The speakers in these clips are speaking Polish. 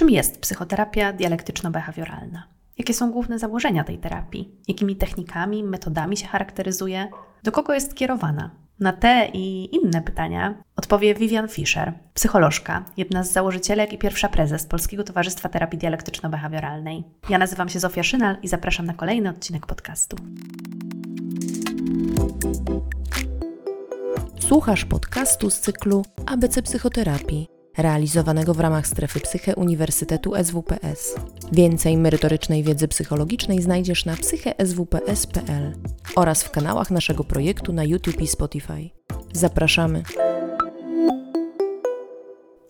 Czym jest psychoterapia dialektyczno-behawioralna? Jakie są główne założenia tej terapii? Jakimi technikami, metodami się charakteryzuje? Do kogo jest kierowana? Na te i inne pytania odpowie Vivian Fischer, psycholożka, jedna z założycielek i pierwsza prezes Polskiego Towarzystwa Terapii Dialektyczno-Behawioralnej. Ja nazywam się Zofia Szynal i zapraszam na kolejny odcinek podcastu. Słuchasz podcastu z cyklu ABC Psychoterapii realizowanego w ramach strefy Psyche Uniwersytetu SWPS. Więcej merytorycznej wiedzy psychologicznej znajdziesz na psycheswps.pl oraz w kanałach naszego projektu na YouTube i Spotify. Zapraszamy!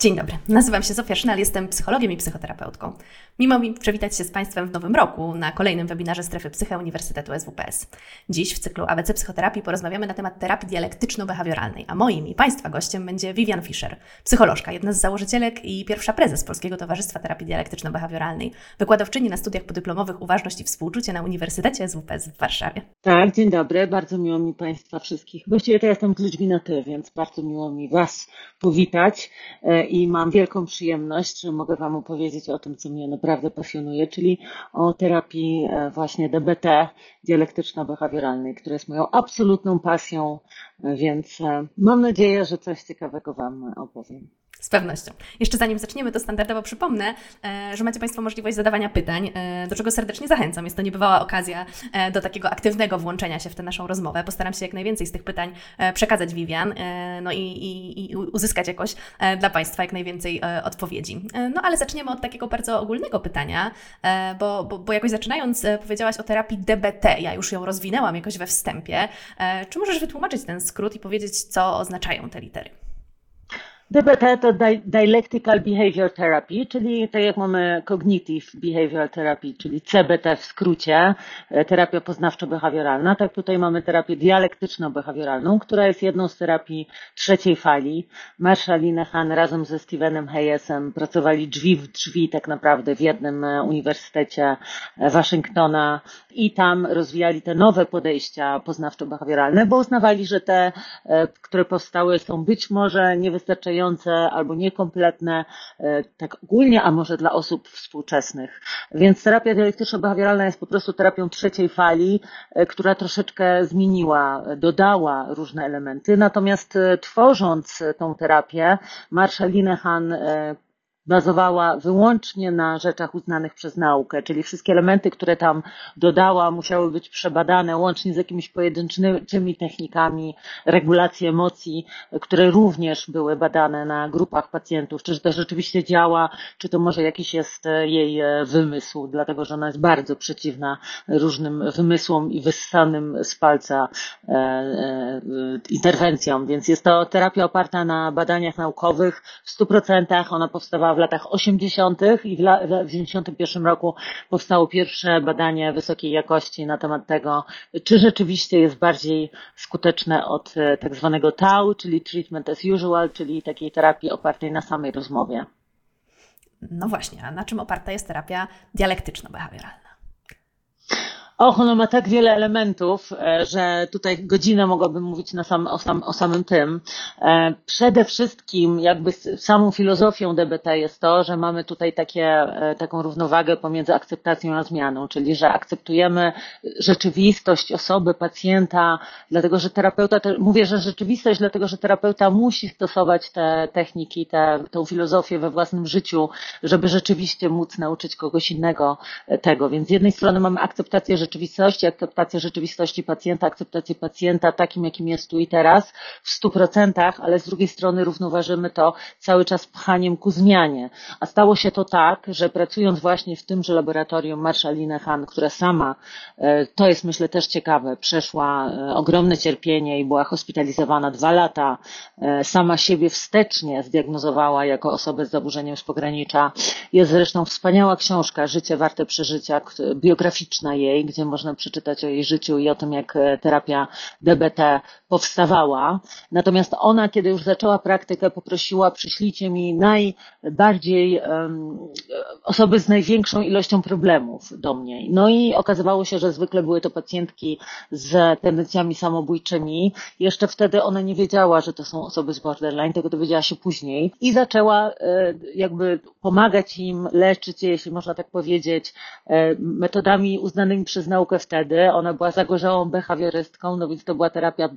Dzień dobry, nazywam się Zofia Szynal, jestem psychologiem i psychoterapeutką. Mimo mi przywitać się z Państwem w nowym roku na kolejnym webinarze Strefy Psyche Uniwersytetu SWPS. Dziś w cyklu ABC Psychoterapii porozmawiamy na temat terapii dialektyczno-behawioralnej, a moim i Państwa gościem będzie Vivian Fischer, psycholożka, jedna z założycielek i pierwsza prezes Polskiego Towarzystwa Terapii Dialektyczno-Behawioralnej, wykładowczyni na studiach podyplomowych Uważność i Współczucie na Uniwersytecie SWPS w Warszawie. Tak, dzień dobry, bardzo miło mi Państwa wszystkich. Właściwie to jestem z ludźmi na ty, więc bardzo miło mi Was powitać e, i mam wielką przyjemność, że mogę Wam opowiedzieć o tym, co mnie naprawdę pasjonuje, czyli o terapii e, właśnie DBT dialektyczno-behawioralnej, która jest moją absolutną pasją, e, więc mam nadzieję, że coś ciekawego Wam opowiem. Z pewnością. Jeszcze zanim zaczniemy, to standardowo przypomnę, e, że macie Państwo możliwość zadawania pytań, e, do czego serdecznie zachęcam. Jest to niebywała okazja e, do takiego aktywnego włączenia się w tę naszą rozmowę. Postaram się jak najwięcej z tych pytań przekazać Vivian no i, i, i uzyskać jakoś dla Państwa jak najwięcej odpowiedzi. No ale zaczniemy od takiego bardzo ogólnego pytania, bo, bo, bo jakoś zaczynając powiedziałaś o terapii DBT. Ja już ją rozwinęłam jakoś we wstępie. Czy możesz wytłumaczyć ten skrót i powiedzieć, co oznaczają te litery? DBT to Dialectical Behavior Therapy, czyli tak jak mamy Cognitive Behavior Therapy, czyli CBT w skrócie, e, terapia poznawczo-behawioralna. Tak tutaj mamy terapię dialektyczno-behawioralną, która jest jedną z terapii trzeciej fali. Marshall Linehan razem ze Stevenem Hayesem pracowali drzwi w drzwi tak naprawdę w jednym e, uniwersytecie e, Waszyngtona i tam rozwijali te nowe podejścia poznawczo-behawioralne, bo uznawali, że te, które powstały są być może niewystarczające albo niekompletne, e, tak ogólnie, a może dla osób współczesnych. Więc terapia dialektyczno-behawioralna jest po prostu terapią trzeciej fali, e, która troszeczkę zmieniła, dodała różne elementy. Natomiast e, tworząc tą terapię, Marshall Linehan bazowała wyłącznie na rzeczach uznanych przez naukę, czyli wszystkie elementy, które tam dodała, musiały być przebadane łącznie z jakimiś pojedynczymi technikami regulacji emocji, które również były badane na grupach pacjentów, czy to rzeczywiście działa, czy to może jakiś jest jej wymysł, dlatego że ona jest bardzo przeciwna różnym wymysłom i wyssanym z palca e, e, interwencjom, więc jest to terapia oparta na badaniach naukowych w 100%, ona powstawała w latach 80. i w 1991 roku powstało pierwsze badanie wysokiej jakości na temat tego, czy rzeczywiście jest bardziej skuteczne od e, tak zwanego TAU, czyli treatment as usual, czyli takiej terapii opartej na samej rozmowie. No właśnie, a na czym oparta jest terapia dialektyczno-behawioralna? Och, ono ma tak wiele elementów, e, że tutaj godzinę mogłabym mówić na sam, o, sam, o samym tym. E, przede wszystkim jakby samą filozofią DBT jest to, że mamy tutaj takie, e, taką równowagę pomiędzy akceptacją a zmianą, czyli że akceptujemy rzeczywistość osoby, pacjenta, dlatego że terapeuta, mówię, że rzeczywistość, dlatego że terapeuta musi stosować te techniki, tę tą filozofię we własnym życiu, żeby rzeczywiście móc nauczyć kogoś innego tego. Więc z jednej strony mamy akceptację rzeczywistości, rzeczywistości, akceptacja rzeczywistości pacjenta, akceptację pacjenta takim, jakim jest tu i teraz w stu procentach, ale z drugiej strony równoważymy to cały czas pchaniem ku zmianie. A stało się to tak, że pracując właśnie w tymże laboratorium Marshalina Han, która sama, e, to jest myślę też ciekawe, przeszła e, ogromne cierpienie i była hospitalizowana dwa lata, e, sama siebie wstecznie zdiagnozowała jako osobę z zaburzeniem z pogranicza. Jest zresztą wspaniała książka Życie warte przeżycia, biograficzna jej, gdzie można przeczytać o jej życiu i o tym, jak e, terapia DBT powstawała. Natomiast ona, kiedy już zaczęła praktykę, poprosiła, przyślijcie mi najbardziej um, osoby z największą ilością problemów do mnie. No i okazywało się, że zwykle były to pacjentki z tendencjami samobójczymi. Jeszcze wtedy ona nie wiedziała, że to są osoby z borderline, tego dowiedziała się później i zaczęła e, jakby pomagać im, leczyć je, jeśli można tak powiedzieć, e, metodami uznanymi przez naukę wtedy. Ona była zagorzałą behawiorystką, no więc to była terapia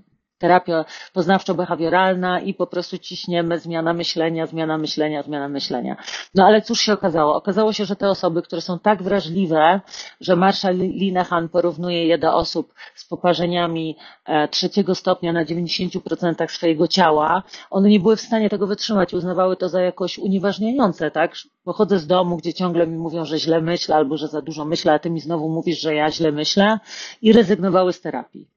terapia poznawczo-behawioralna i po prostu ciśniemy zmiana myślenia, zmiana myślenia, zmiana myślenia. No ale cóż się okazało? Okazało się, że te osoby, które są tak wrażliwe, że Marshall Linehan porównuje je do osób z poparzeniami e, trzeciego stopnia na 90% swojego ciała, one nie były w stanie tego wytrzymać, uznawały to za jakoś unieważniające, tak? Pochodzę z domu, gdzie ciągle mi mówią, że źle myślę albo że za dużo myślę, a ty mi znowu mówisz, że ja źle myślę i rezygnowały z terapii.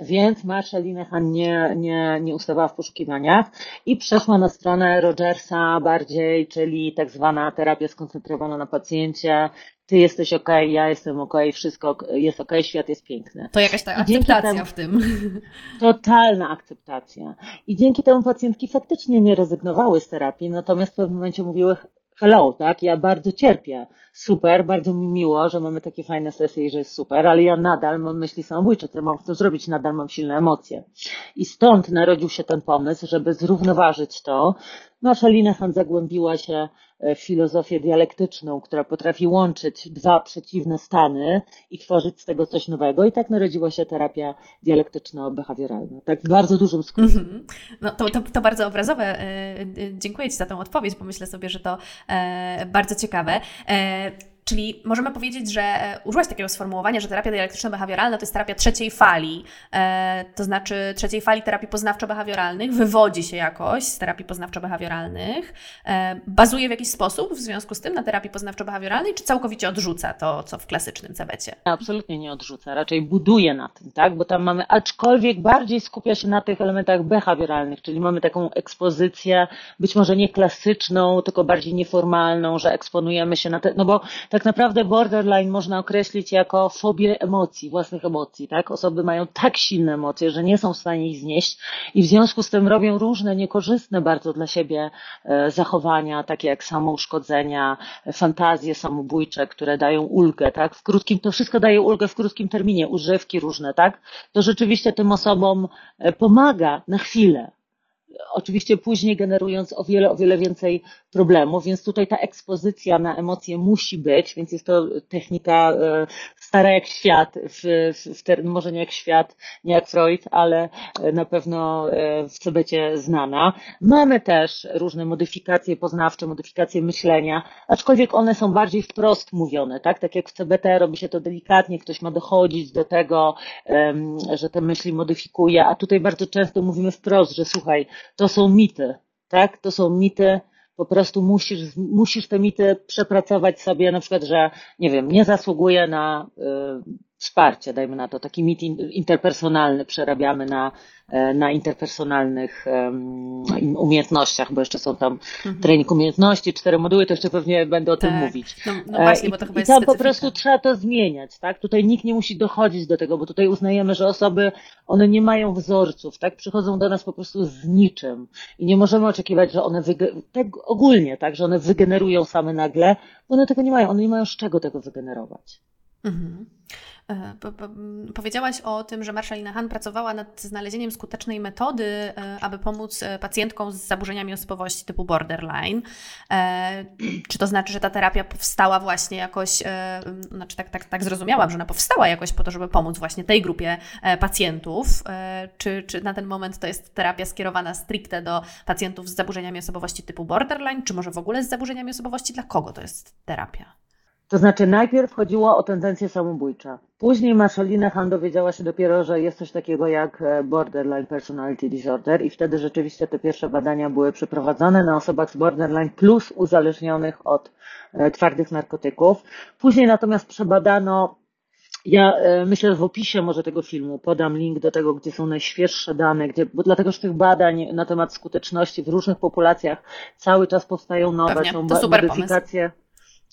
Więc Marsha Linehan nie, nie, nie ustawała w poszukiwaniach i przeszła na stronę Rogersa bardziej, czyli tak zwana terapia skoncentrowana na pacjencie. Ty jesteś ok, ja jestem ok, wszystko jest ok, świat jest piękny. To jakaś ta akceptacja temu, w tym. Totalna akceptacja. I dzięki temu pacjentki faktycznie nie rezygnowały z terapii, natomiast w pewnym momencie mówiły, hello, tak, ja bardzo cierpię, super, bardzo mi miło, że mamy takie fajne sesje i że jest super, ale ja nadal mam myśli samobójcze, które mam chcę zrobić, nadal mam silne emocje. I stąd narodził się ten pomysł, żeby zrównoważyć to. Nasza Linehan zagłębiła się e, w filozofię dialektyczną, która potrafi łączyć dwa przeciwne stany i tworzyć z tego coś nowego. I tak narodziła się terapia dialektyczno-behawioralna. Tak w bardzo dużym skrócie. Mm-hmm. No to, to, to, bardzo obrazowe. E, e, dziękuję Ci za tę odpowiedź, bo myślę sobie, że to bardzo ciekawe. Czyli możemy powiedzieć, że e, użyłaś takiego sformułowania, że terapia dialektyczno-behawioralna to jest terapia trzeciej fali, e, to znaczy trzeciej fali terapii poznawczo-behawioralnych, wywodzi się jakoś z terapii poznawczo-behawioralnych, e, bazuje w jakiś sposób w związku z tym na terapii poznawczo-behawioralnej, czy całkowicie odrzuca to, co w klasycznym cebecie? Absolutnie nie odrzuca, raczej buduje na tym, tak? Bo tam mamy, aczkolwiek bardziej skupia się na tych elementach behawioralnych, czyli mamy taką ekspozycję, być może nie klasyczną, tylko bardziej nieformalną, że eksponujemy się na te, no bo tak naprawdę borderline można określić jako fobię emocji, własnych emocji, tak? Osoby mają tak silne emocje, że nie są w stanie ich znieść i w związku z tym robią różne niekorzystne bardzo dla siebie e, zachowania, takie jak samouszkodzenia, fantazje samobójcze, które dają ulgę, tak? W krótkim, to wszystko daje ulgę w krótkim terminie, używki różne, tak? To rzeczywiście tym osobom e, pomaga na chwilę, oczywiście później generując o wiele, o wiele więcej problemów, więc tutaj ta ekspozycja na emocje musi być, więc jest to technika e, stara jak świat, w, w, może nie jak świat, nie jak Freud, ale e, na pewno e, w CBC znana. Mamy też różne modyfikacje poznawcze, modyfikacje myślenia, aczkolwiek one są bardziej wprost mówione, tak? Tak jak w CBT robi się to delikatnie, ktoś ma dochodzić do tego, że te myśli modyfikuje, a tutaj bardzo często mówimy wprost, że słuchaj, to są mity, tak? To są mity, po prostu musisz, musisz te mity przepracować sobie, na przykład, że nie wiem, nie zasługuje na y, wsparcie, dajmy na to, taki mit interpersonalny przerabiamy na E, na interpersonalnych umiejętnościach, bo jeszcze są tam mhm. trening umiejętności, cztery moduły, to jeszcze pewnie będę o tak. tym mówić. No, no właśnie, bo to chyba I, jest I tam po prostu trzeba to zmieniać, tak? Tutaj nikt nie musi dochodzić do tego, bo tutaj uznajemy, że osoby, one nie mają wzorców, tak? Przychodzą do nas po prostu z niczym i nie możemy oczekiwać, że one tak ogólnie, tak? Że one wygenerują same nagle, bo one tego nie mają, one nie mają z czego tego wygenerować. Mhm. E, powiedziałaś o tym, że Marszalina Han pracowała nad znalezieniem skutecznej metody, e, aby pomóc e, pacjentkom z zaburzeniami osobowości typu borderline. Czy to znaczy, że ta terapia powstała właśnie jakoś, znaczy tak, tak, tak zrozumiałam, że ona powstała jakoś po to, żeby pomóc właśnie tej grupie pacjentów? Czy, czy na ten moment to jest terapia skierowana stricte do pacjentów z zaburzeniami osobowości typu borderline, czy może w ogóle z zaburzeniami osobowości? Dla kogo to jest terapia? To znaczy najpierw chodziło o tendencje samobójcze. Później Marszalina Han dowiedziała się dopiero, że jest coś takiego jak e, borderline personality disorder i wtedy rzeczywiście te pierwsze badania były przeprowadzone na osobach z borderline plus uzależnionych od e, twardych narkotyków. Później natomiast przebadano ja e, myślę, że w opisie może tego filmu podam link do tego, gdzie są najświeższe dane, gdzie, bo dlatego, że tych badań na temat skuteczności w różnych populacjach cały czas powstają nowe, Pewnie. są to modyfikacje. Pomysł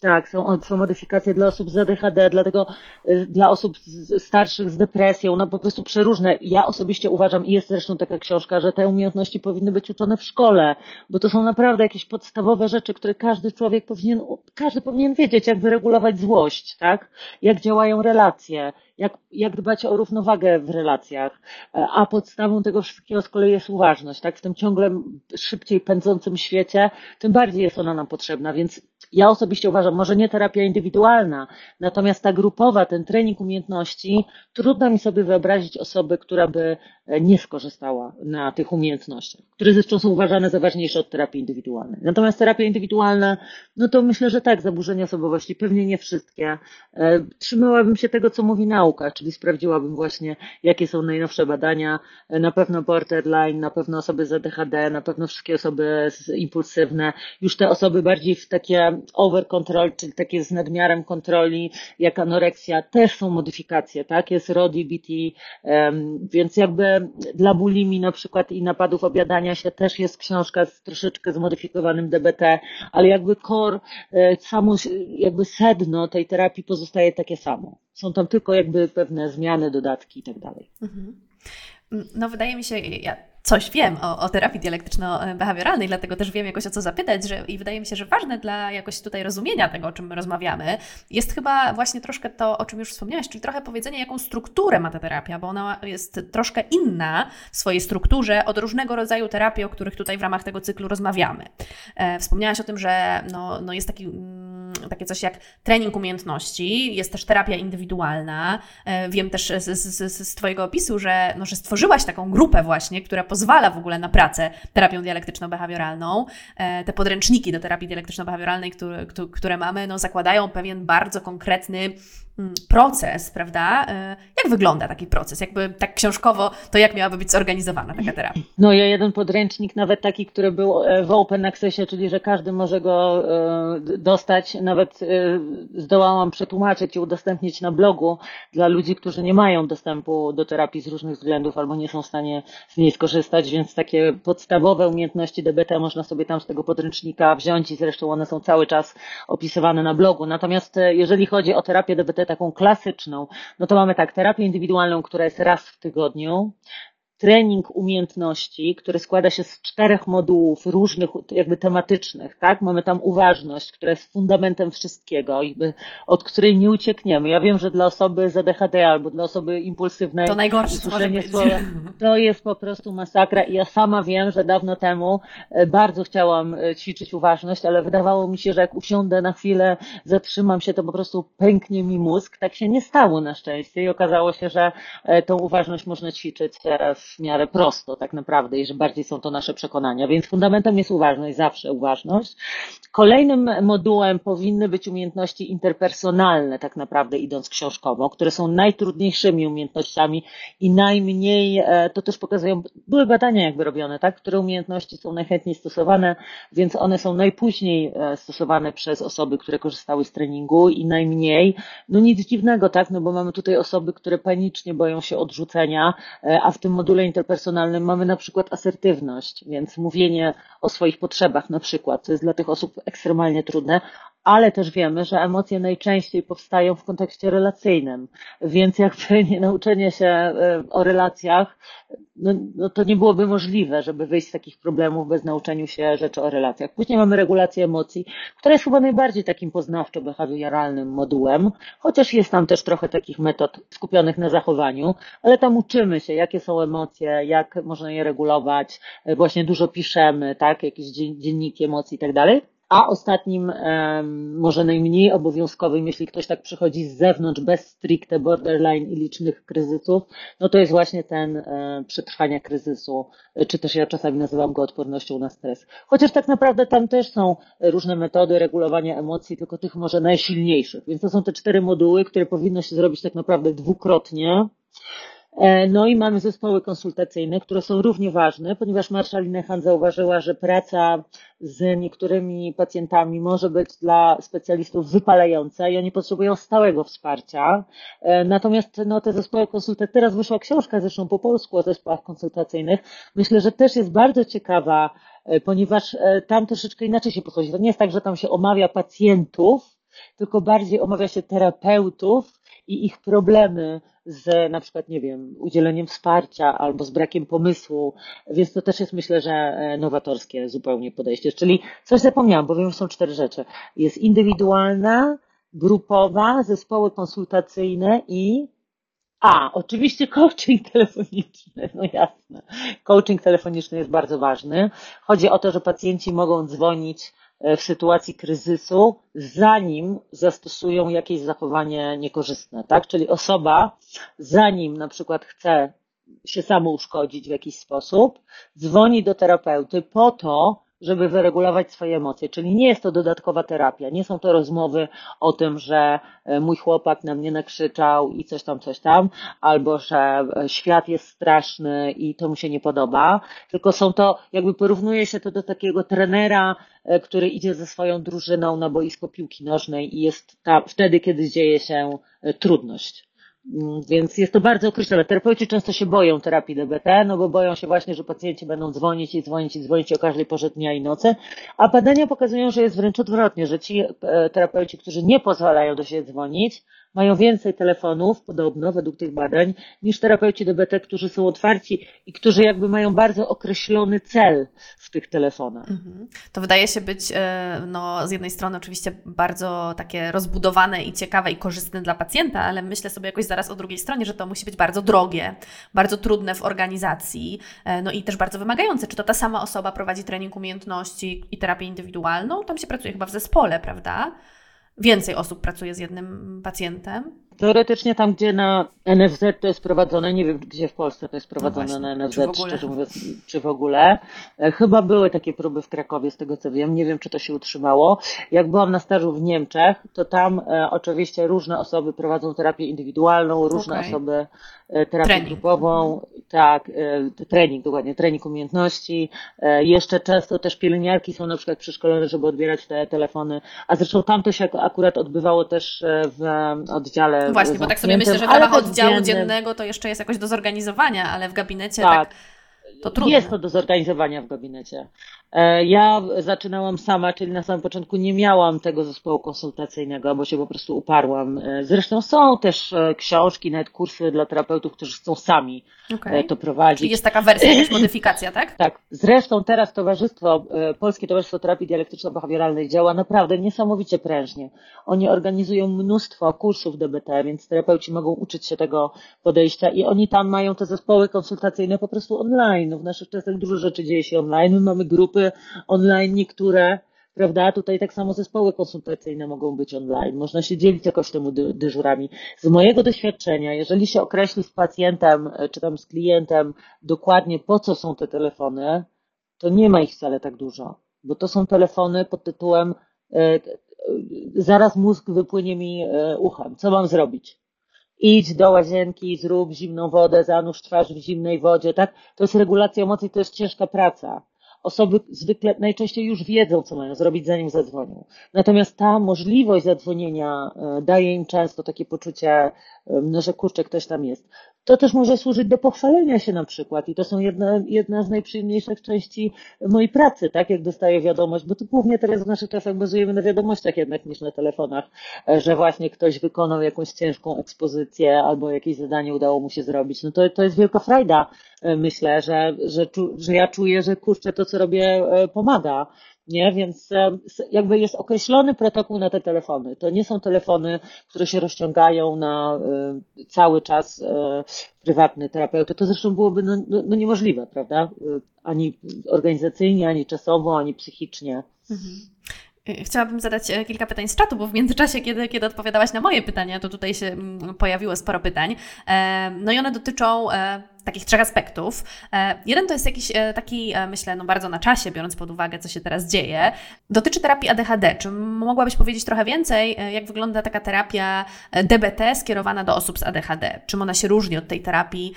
tak, są, są modyfikacje dla osób z ADHD, dlatego y, dla osób starszych z depresją, no po prostu przeróżne. Ja osobiście uważam, i jest zresztą taka książka, że te umiejętności powinny być uczone w szkole, bo to są naprawdę jakieś podstawowe rzeczy, które każdy człowiek powinien, każdy powinien wiedzieć, jak wyregulować złość, tak? Jak działają relacje, jak, jak dbać o równowagę w relacjach, a podstawą tego wszystkiego z kolei jest uważność, tak? W tym ciągle szybciej pędzącym świecie, tym bardziej jest ona nam potrzebna, więc ja osobiście uważam, może nie terapia indywidualna, natomiast ta grupowa, ten trening umiejętności, trudno mi sobie wyobrazić osoby, która by nie skorzystała na tych umiejętnościach, które zresztą są uważane za ważniejsze od terapii indywidualnej. Natomiast terapia indywidualna, no to myślę, że tak, zaburzenia osobowości, pewnie nie wszystkie. E, trzymałabym się tego, co mówi nauka, czyli sprawdziłabym właśnie, jakie są najnowsze badania. E, na pewno borderline, na pewno osoby z ADHD, na pewno wszystkie osoby impulsywne, już te osoby bardziej w takie over control, czyli takie z nadmiarem kontroli, jak anoreksja, też są modyfikacje, tak? Jest RODI, BT, więc jakby dla bulimi na przykład i napadów obiadania się też jest książka z troszeczkę zmodyfikowanym DBT, ale jakby core, samo jakby sedno tej terapii pozostaje takie samo. Są tam tylko jakby pewne zmiany, dodatki i tak dalej. Mhm. No wydaje mi się, ja coś wiem o, o terapii dialektyczno-behawioralnej, dlatego też wiem jakoś o co zapytać że, i wydaje mi się, że ważne dla jakoś tutaj rozumienia tego, o czym my rozmawiamy, jest chyba właśnie troszkę to, o czym już wspomniałaś, czyli trochę powiedzenie, jaką strukturę ma ta terapia, bo ona jest troszkę inna w swojej strukturze od różnego rodzaju terapii, o których tutaj w ramach tego cyklu rozmawiamy. E, wspomniałaś o tym, że no, no jest taki mm, takie coś jak trening umiejętności, jest też terapia indywidualna. E, wiem też z, z, z Twojego opisu, że, no, że stworzyłaś taką grupę właśnie, która pozwala w ogóle na pracę terapią dialektyczno-behawioralną. E, te podręczniki do terapii dialektyczno-behawioralnej, które, które mamy, no, zakładają pewien bardzo konkretny proces, prawda? E, jak wygląda taki proces? Jakby tak książkowo, to jak miałaby być zorganizowana taka terapia? No ja jeden podręcznik, nawet taki, który był e, w Open Accessie, czyli że każdy może go e, dostać, nawet zdołałam przetłumaczyć i udostępnić na blogu dla ludzi, którzy nie mają dostępu do terapii z różnych względów albo nie są w stanie z niej skorzystać, więc takie podstawowe umiejętności DBT można sobie tam z tego podręcznika wziąć i zresztą one są cały czas opisywane na blogu. Natomiast jeżeli chodzi o terapię DBT taką klasyczną, no to mamy tak, terapię indywidualną, która jest raz w tygodniu, trening umiejętności, który składa się z czterech modułów różnych, jakby tematycznych, tak? Mamy tam uważność, która jest fundamentem wszystkiego, jakby, od której nie uciekniemy. Ja wiem, że dla osoby z ADHD albo dla osoby impulsywnej to najgorsze słyszenie słowa, to jest po prostu masakra i ja sama wiem, że dawno temu e, bardzo chciałam e, ćwiczyć uważność, ale wydawało mi się, że jak usiądę na chwilę, zatrzymam się, to po prostu pęknie mi mózg. Tak się nie stało na szczęście i okazało się, że e, tą uważność można ćwiczyć w w miarę prosto tak naprawdę i że bardziej są to nasze przekonania. Więc fundamentem jest uważność, zawsze uważność. Kolejnym modułem powinny być umiejętności interpersonalne tak naprawdę idąc książkowo, które są najtrudniejszymi umiejętnościami i najmniej, e, to też pokazują, były badania jakby robione, tak, które umiejętności są najchętniej stosowane, więc one są najpóźniej e, stosowane przez osoby, które korzystały z treningu i najmniej, no nic dziwnego, tak, no bo mamy tutaj osoby, które panicznie boją się odrzucenia, e, a w tym module interpersonalnym mamy na przykład asertywność, więc mówienie o swoich potrzebach na przykład, co jest dla tych osób ekstremalnie trudne, ale też wiemy, że emocje najczęściej powstają w kontekście relacyjnym, więc jakby nie nauczenie się e, o relacjach, no, no, to nie byłoby możliwe, żeby wyjść z takich problemów bez nauczenia się rzeczy o relacjach. Później mamy regulację emocji, która jest chyba najbardziej takim poznawczo-behawioralnym modułem, chociaż jest tam też trochę takich metod skupionych na zachowaniu, ale tam uczymy się, jakie są emocje, jak można je regulować, e, właśnie dużo piszemy, tak, jakieś dzienniki emocji i tak dalej. A ostatnim, może najmniej obowiązkowym, jeśli ktoś tak przychodzi z zewnątrz, bez stricte borderline i licznych kryzysów, no to jest właśnie ten e, przetrwania kryzysu, czy też ja czasami nazywam go odpornością na stres. Chociaż tak naprawdę tam też są różne metody regulowania emocji, tylko tych może najsilniejszych. Więc to są te cztery moduły, które powinno się zrobić tak naprawdę dwukrotnie. E, no i mamy zespoły konsultacyjne, które są równie ważne, ponieważ Marsza Linehan zauważyła, że praca z niektórymi pacjentami może być dla specjalistów wypalająca i oni potrzebują stałego wsparcia. E, natomiast no, te zespoły konsultacyjne, teraz wyszła książka zresztą po polsku o zespołach konsultacyjnych, myślę, że też jest bardzo ciekawa, e, ponieważ tam troszeczkę inaczej się podchodzi. To nie jest tak, że tam się omawia pacjentów, tylko bardziej omawia się terapeutów i ich problemy z na przykład, nie wiem, udzieleniem wsparcia albo z brakiem pomysłu, więc to też jest myślę, że e, nowatorskie zupełnie podejście. Czyli coś zapomniałam, bo wiem, że są cztery rzeczy. Jest indywidualna, grupowa, zespoły konsultacyjne i A, oczywiście coaching telefoniczny, no jasne. Coaching telefoniczny jest bardzo ważny. Chodzi o to, że pacjenci mogą dzwonić w sytuacji kryzysu, zanim zastosują jakieś zachowanie niekorzystne, tak? Czyli osoba, zanim na przykład chce się samo uszkodzić w jakiś sposób, dzwoni do terapeuty po to, żeby wyregulować swoje emocje. Czyli nie jest to dodatkowa terapia, nie są to rozmowy o tym, że e, mój chłopak na mnie nakrzyczał i coś tam, coś tam, albo że e, świat jest straszny i to mu się nie podoba, tylko są to, jakby porównuje się to do takiego trenera, e, który idzie ze swoją drużyną na boisko piłki nożnej i jest tam wtedy, kiedy dzieje się trudność. Mm, więc jest to bardzo określone. Terapeuci często się boją terapii DBT, no bo boją się właśnie, że pacjenci będą dzwonić i dzwonić i dzwonić o każdej porze dnia i nocy, a badania pokazują, że jest wręcz odwrotnie, że ci e, terapeuci, którzy nie pozwalają do siebie dzwonić, mają więcej telefonów, podobno, według tych badań, niż terapeuci DBT, którzy są otwarci i którzy jakby mają bardzo określony cel w tych telefonach. Mhm. To wydaje się być, e, no, z jednej strony oczywiście bardzo takie rozbudowane i ciekawe i korzystne dla pacjenta, ale myślę sobie jakoś zaraz o drugiej stronie, że to musi być bardzo drogie, bardzo trudne w organizacji, e, no i też bardzo wymagające. Czy to ta sama osoba prowadzi trening umiejętności i terapię indywidualną? Tam się pracuje chyba w zespole, prawda? Więcej osób pracuje z jednym pacjentem. Teoretycznie tam, gdzie na NFZ to jest prowadzone, nie wiem gdzie w Polsce to jest prowadzone no na NFZ, czy szczerze mówiąc, czy w ogóle. E, chyba były takie próby w Krakowie, z tego co wiem, nie wiem czy to się utrzymało. Jak byłam na stażu w Niemczech, to tam e, oczywiście różne osoby prowadzą terapię indywidualną, różne okay. osoby e, terapię trening. grupową, tak, e, trening, dokładnie, trening umiejętności. E, jeszcze często też pielęgniarki są na przykład przeszkolone, żeby odbierać te telefony, a zresztą tam to się akurat odbywało też e, w oddziale Właśnie, bo tak sobie myślę, że w ramach oddziału dziennego to jeszcze jest jakoś do zorganizowania, ale w gabinecie tak, tak to trudno. Jest to do zorganizowania w gabinecie. E, ja zaczynałam sama, czyli na samym początku nie miałam tego zespołu konsultacyjnego, bo się po prostu uparłam. E, zresztą są też e, książki, nawet kursy dla terapeutów, którzy chcą sami okay. to prowadzić. Czyli jest taka wersja, jakaś modyfikacja, tak? Tak. Zresztą teraz Towarzystwo, Polskie Towarzystwo Terapii Dialektyczno-Behawioralnej działa naprawdę niesamowicie prężnie. Oni organizują mnóstwo kursów DBT, więc terapeuci mogą uczyć się tego podejścia i oni tam mają te zespoły konsultacyjne po prostu online. W naszych czasach dużo rzeczy dzieje się online. My mamy grupy online, niektóre, prawda? Tutaj tak samo zespoły konsultacyjne mogą być online. Można się dzielić jakoś temu dy dyżurami. Z mojego doświadczenia, jeżeli się określi z pacjentem e, czy tam z klientem dokładnie po co są te telefony, to nie ma ich wcale tak dużo, bo to są telefony pod tytułem e, e, zaraz mózg wypłynie mi uchem. Co mam zrobić? idź do łazienki, zrób zimną wodę, zanurz twarz w zimnej wodzie, tak? To jest regulacja emocji, to jest ciężka praca osoby zwykle najczęściej już wiedzą, co mają zrobić, zanim zadzwonią. Natomiast ta możliwość zadzwonienia e, daje im często takie poczucie, e, no, że kurczę, ktoś tam jest. To też może służyć do pochwalenia się na przykład i to są jedna, jedna z najprzyjemniejszych części mojej pracy, tak, jak dostaję wiadomość, bo to głównie teraz w naszych czasach bazujemy na wiadomościach jednak niż na telefonach, e, że właśnie ktoś wykonał jakąś ciężką ekspozycję albo jakieś zadanie udało mu się zrobić. No to, to jest wielka frajda, myślę, że, że, że ja czuję, że kurczę, to co robię e, pomaga. Nie? Więc e, jakby jest określony protokół na te telefony. To nie są telefony, które się rozciągają na e, cały czas prywatny terapeuty. To zresztą byłoby no, no, no niemożliwe, prawda? Ani organizacyjnie, ani czasowo, ani psychicznie. Mhm. Chciałabym zadać kilka pytań z czatu, bo w międzyczasie, kiedy, kiedy odpowiadałaś na moje pytania, to tutaj się mm, pojawiło sporo pytań. No i one dotyczą takich trzech aspektów. E, jeden to jest jakiś e, taki, e, myślę, no bardzo na czasie, biorąc pod uwagę, co się teraz dzieje. Dotyczy terapii ADHD. Czy mogłabyś powiedzieć trochę więcej, jak wygląda taka terapia DBT skierowana do osób z ADHD? Czym ona się różni od tej terapii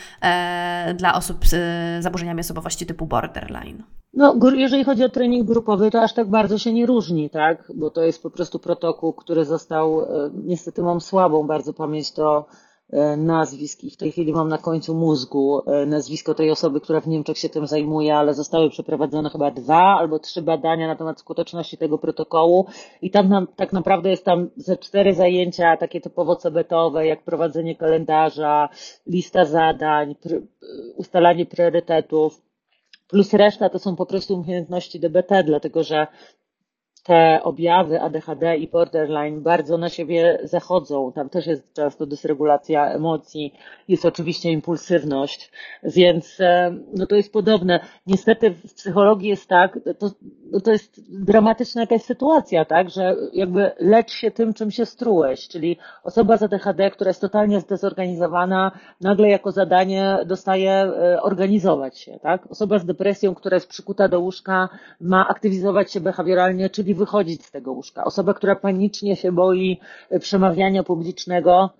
dla osób z zaburzeniami osobowości typu borderline? No, jeżeli chodzi o trening grupowy, to aż tak bardzo się nie różni, tak? Bo to jest po prostu protokół, który został, niestety mam słabą bardzo pamięć, to E, nazwisk i w tej chwili mam na końcu mózgu e, nazwisko tej osoby, która w Niemczech się tym zajmuje, ale zostały przeprowadzone chyba dwa albo trzy badania na temat skuteczności tego protokołu i tam nam, tak naprawdę jest tam ze cztery zajęcia takie typowo cebetowe, jak prowadzenie kalendarza, lista zadań, ustalanie priorytetów, plus reszta to są po prostu umiejętności DBT, dlatego że te objawy ADHD i borderline bardzo na siebie zachodzą. Tam też jest często dysregulacja emocji, jest oczywiście impulsywność, więc e, no to jest podobne. Niestety w psychologii jest tak, to, no to jest dramatyczna jakaś sytuacja, tak, że jakby lecz się tym, czym się strułeś, czyli osoba z ADHD, która jest totalnie zdezorganizowana, nagle jako zadanie dostaje e, organizować się, tak. Osoba z depresją, która jest przykuta do łóżka, ma aktywizować się behawioralnie, czyli wychodzić z tego łóżka. Osoba, która panicznie się boi e, przemawiania publicznego,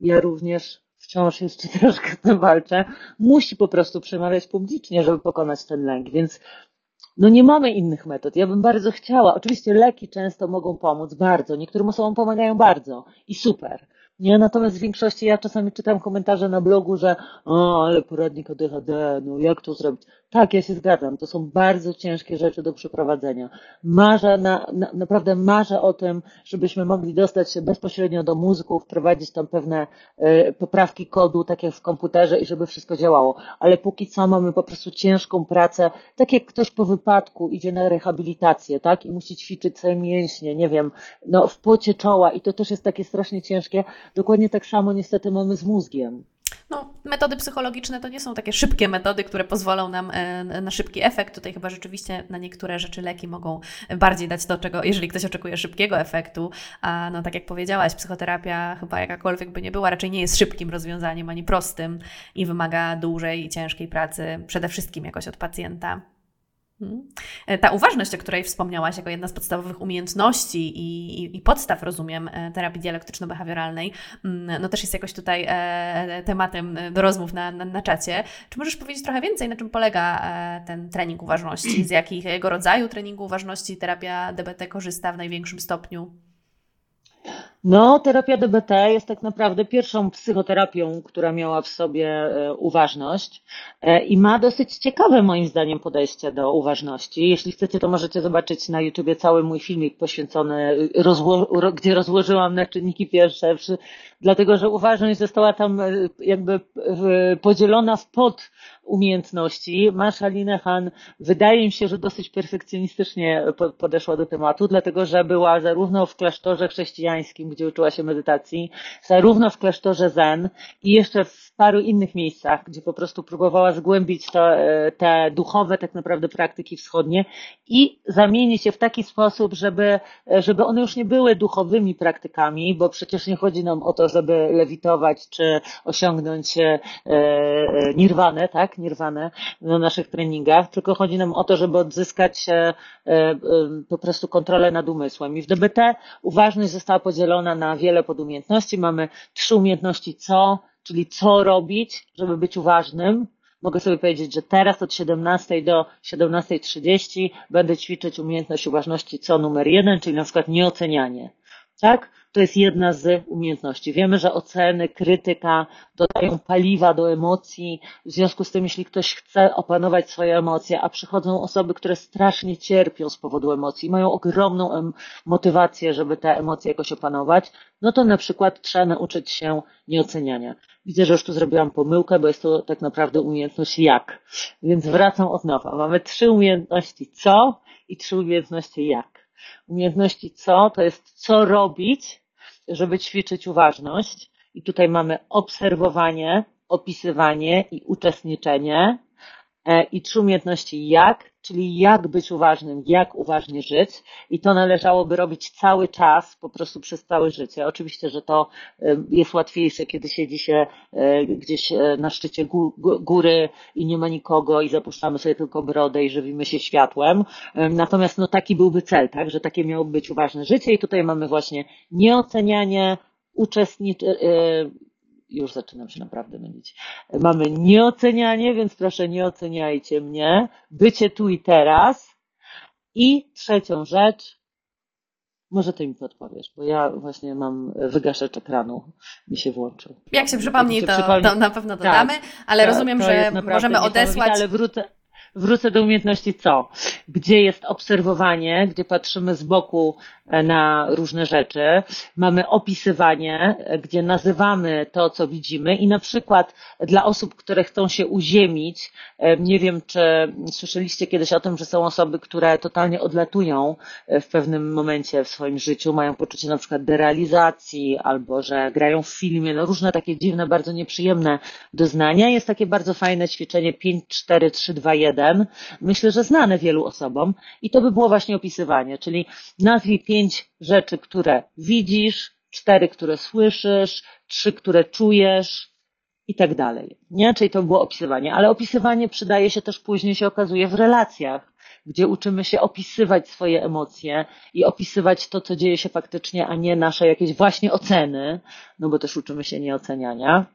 ja również wciąż jeszcze troszkę z tym walczę, musi po prostu przemawiać publicznie, żeby pokonać ten lęk, więc no nie mamy innych metod. Ja bym bardzo chciała. Oczywiście leki często mogą pomóc, bardzo. Niektórym osobom pomagają bardzo i super. Nie, natomiast w większości ja czasami czytam komentarze na blogu, że o, ale poradnik ADHD, no jak to zrobić? Tak, ja się zgadzam. To są bardzo ciężkie rzeczy do przeprowadzenia. Marzę, na, na, naprawdę marzę o tym, żebyśmy mogli dostać się bezpośrednio do mózgu, wprowadzić tam pewne y, poprawki kodu, tak jak w komputerze i żeby wszystko działało. Ale póki co mamy po prostu ciężką pracę, tak jak ktoś po wypadku idzie na rehabilitację, tak? I musi ćwiczyć swoje mięśnie, nie wiem, no w pocie czoła i to też jest takie strasznie ciężkie. Dokładnie tak samo niestety mamy z mózgiem. No, metody psychologiczne to nie są takie szybkie metody, które pozwolą nam e, na szybki efekt. Tutaj chyba rzeczywiście na niektóre rzeczy leki mogą bardziej dać to, czego, jeżeli ktoś oczekuje szybkiego efektu. A no, tak jak powiedziałaś, psychoterapia chyba jakakolwiek by nie była, raczej nie jest szybkim rozwiązaniem ani prostym i wymaga dłużej i ciężkiej pracy, przede wszystkim jakoś od pacjenta. Mhm. E, ta uważność, o której wspomniałaś, jako jedna z podstawowych umiejętności i, i, i podstaw, rozumiem, e, terapii dialektyczno-behawioralnej, mm, no też jest jakoś tutaj e, tematem do rozmów na, na, na czacie. Czy możesz powiedzieć trochę więcej, na czym polega ten trening uważności? Z jakiego rodzaju treningu uważności terapia DBT korzysta w największym stopniu? No, terapia DBT jest tak naprawdę pierwszą psychoterapią, która miała w sobie e, uważność e, i ma dosyć ciekawe moim zdaniem podejście do uważności. Jeśli chcecie, to możecie zobaczyć na YouTubie cały mój filmik poświęcony, rozło gdzie rozłożyłam na czynniki pierwsze, dlatego że uważność została tam e, jakby podzielona w pod umiejętności. Masza Linehan wydaje mi się, że dosyć perfekcjonistycznie podeszła do tematu, dlatego że była zarówno w klasztorze chrześcijańskim, gdzie uczyła się medytacji, zarówno w klasztorze Zen i jeszcze w paru innych miejscach, gdzie po prostu próbowała zgłębić to, e, te duchowe tak naprawdę praktyki wschodnie i zamienić je w taki sposób, żeby, e, żeby one już nie były duchowymi praktykami, bo przecież nie chodzi nam o to, żeby lewitować czy osiągnąć e, nirwanę, tak, nirwanę na naszych treningach, tylko chodzi nam o to, żeby odzyskać po prostu kontrolę nad umysłem. I w DBT uważność została podzielona na wiele podumiejętności. Mamy trzy umiejętności co, czyli co robić, żeby być uważnym. Mogę sobie powiedzieć, że teraz od 17 do 17.30 będę ćwiczyć umiejętność uważności co numer jeden, czyli na przykład nieocenianie. Tak? To jest jedna z umiejętności. Wiemy, że oceny, krytyka dodają paliwa do emocji. W związku z tym, jeśli ktoś chce opanować swoje emocje, a przychodzą osoby, które strasznie cierpią z powodu emocji, mają ogromną motywację, żeby te emocje jakoś opanować, no to na przykład trzeba nauczyć się nieoceniania. Widzę, że już tu zrobiłam pomyłkę, bo jest to tak naprawdę umiejętność jak. Więc wracam od nowa. Mamy trzy umiejętności co i trzy umiejętności jak. Umiejętności co to jest co robić, żeby ćwiczyć uważność. I tutaj mamy obserwowanie, opisywanie i uczestniczenie. E, I trzy umiejętności jak, czyli jak być uważnym, jak uważnie żyć i to należałoby robić cały czas, po prostu przez całe życie. Oczywiście, że to e, jest łatwiejsze, kiedy siedzi się e, gdzieś na szczycie góry i nie ma nikogo i zapuszczamy sobie tylko brodę i żywimy się światłem. Natomiast no taki byłby cel, tak, że takie miałoby być uważne życie i tutaj mamy właśnie nieocenianie, uczestniczenie, już zaczynam się naprawdę mylić. Mamy nieocenianie, więc proszę nie oceniajcie mnie. Bycie tu i teraz. I trzecią rzecz, może ty mi podpowiesz, bo ja właśnie mam wygaszacz ekranu, mi się włączył. Jak się przypomni, to, to, na pewno dodamy, tak, ale rozumiem, że możemy odesłać. Ale wrócę, wrócę do umiejętności co? Gdzie jest obserwowanie, gdzie patrzymy z boku e, na różne rzeczy. Mamy opisywanie, e, gdzie nazywamy to, co widzimy i na przykład dla osób, które chcą się uziemić, e, nie wiem, czy słyszeliście kiedyś o tym, że są osoby, które totalnie odlatują w pewnym momencie w swoim życiu, mają poczucie na przykład derealizacji albo, że grają w filmie, no różne takie dziwne, bardzo nieprzyjemne doznania. Jest takie bardzo fajne ćwiczenie 5, 4, 3, 2, 1. Myślę, że znane wielu osobom i to by było właśnie opisywanie, czyli nazwij pięć rzeczy, które widzisz, cztery, które słyszysz, trzy, które czujesz i tak dalej. Nie? Czyli to było opisywanie, ale opisywanie przydaje się też później się okazuje w relacjach, gdzie uczymy się opisywać swoje emocje i opisywać to, co dzieje się faktycznie, a nie nasze jakieś właśnie oceny, no bo też uczymy się nieoceniania.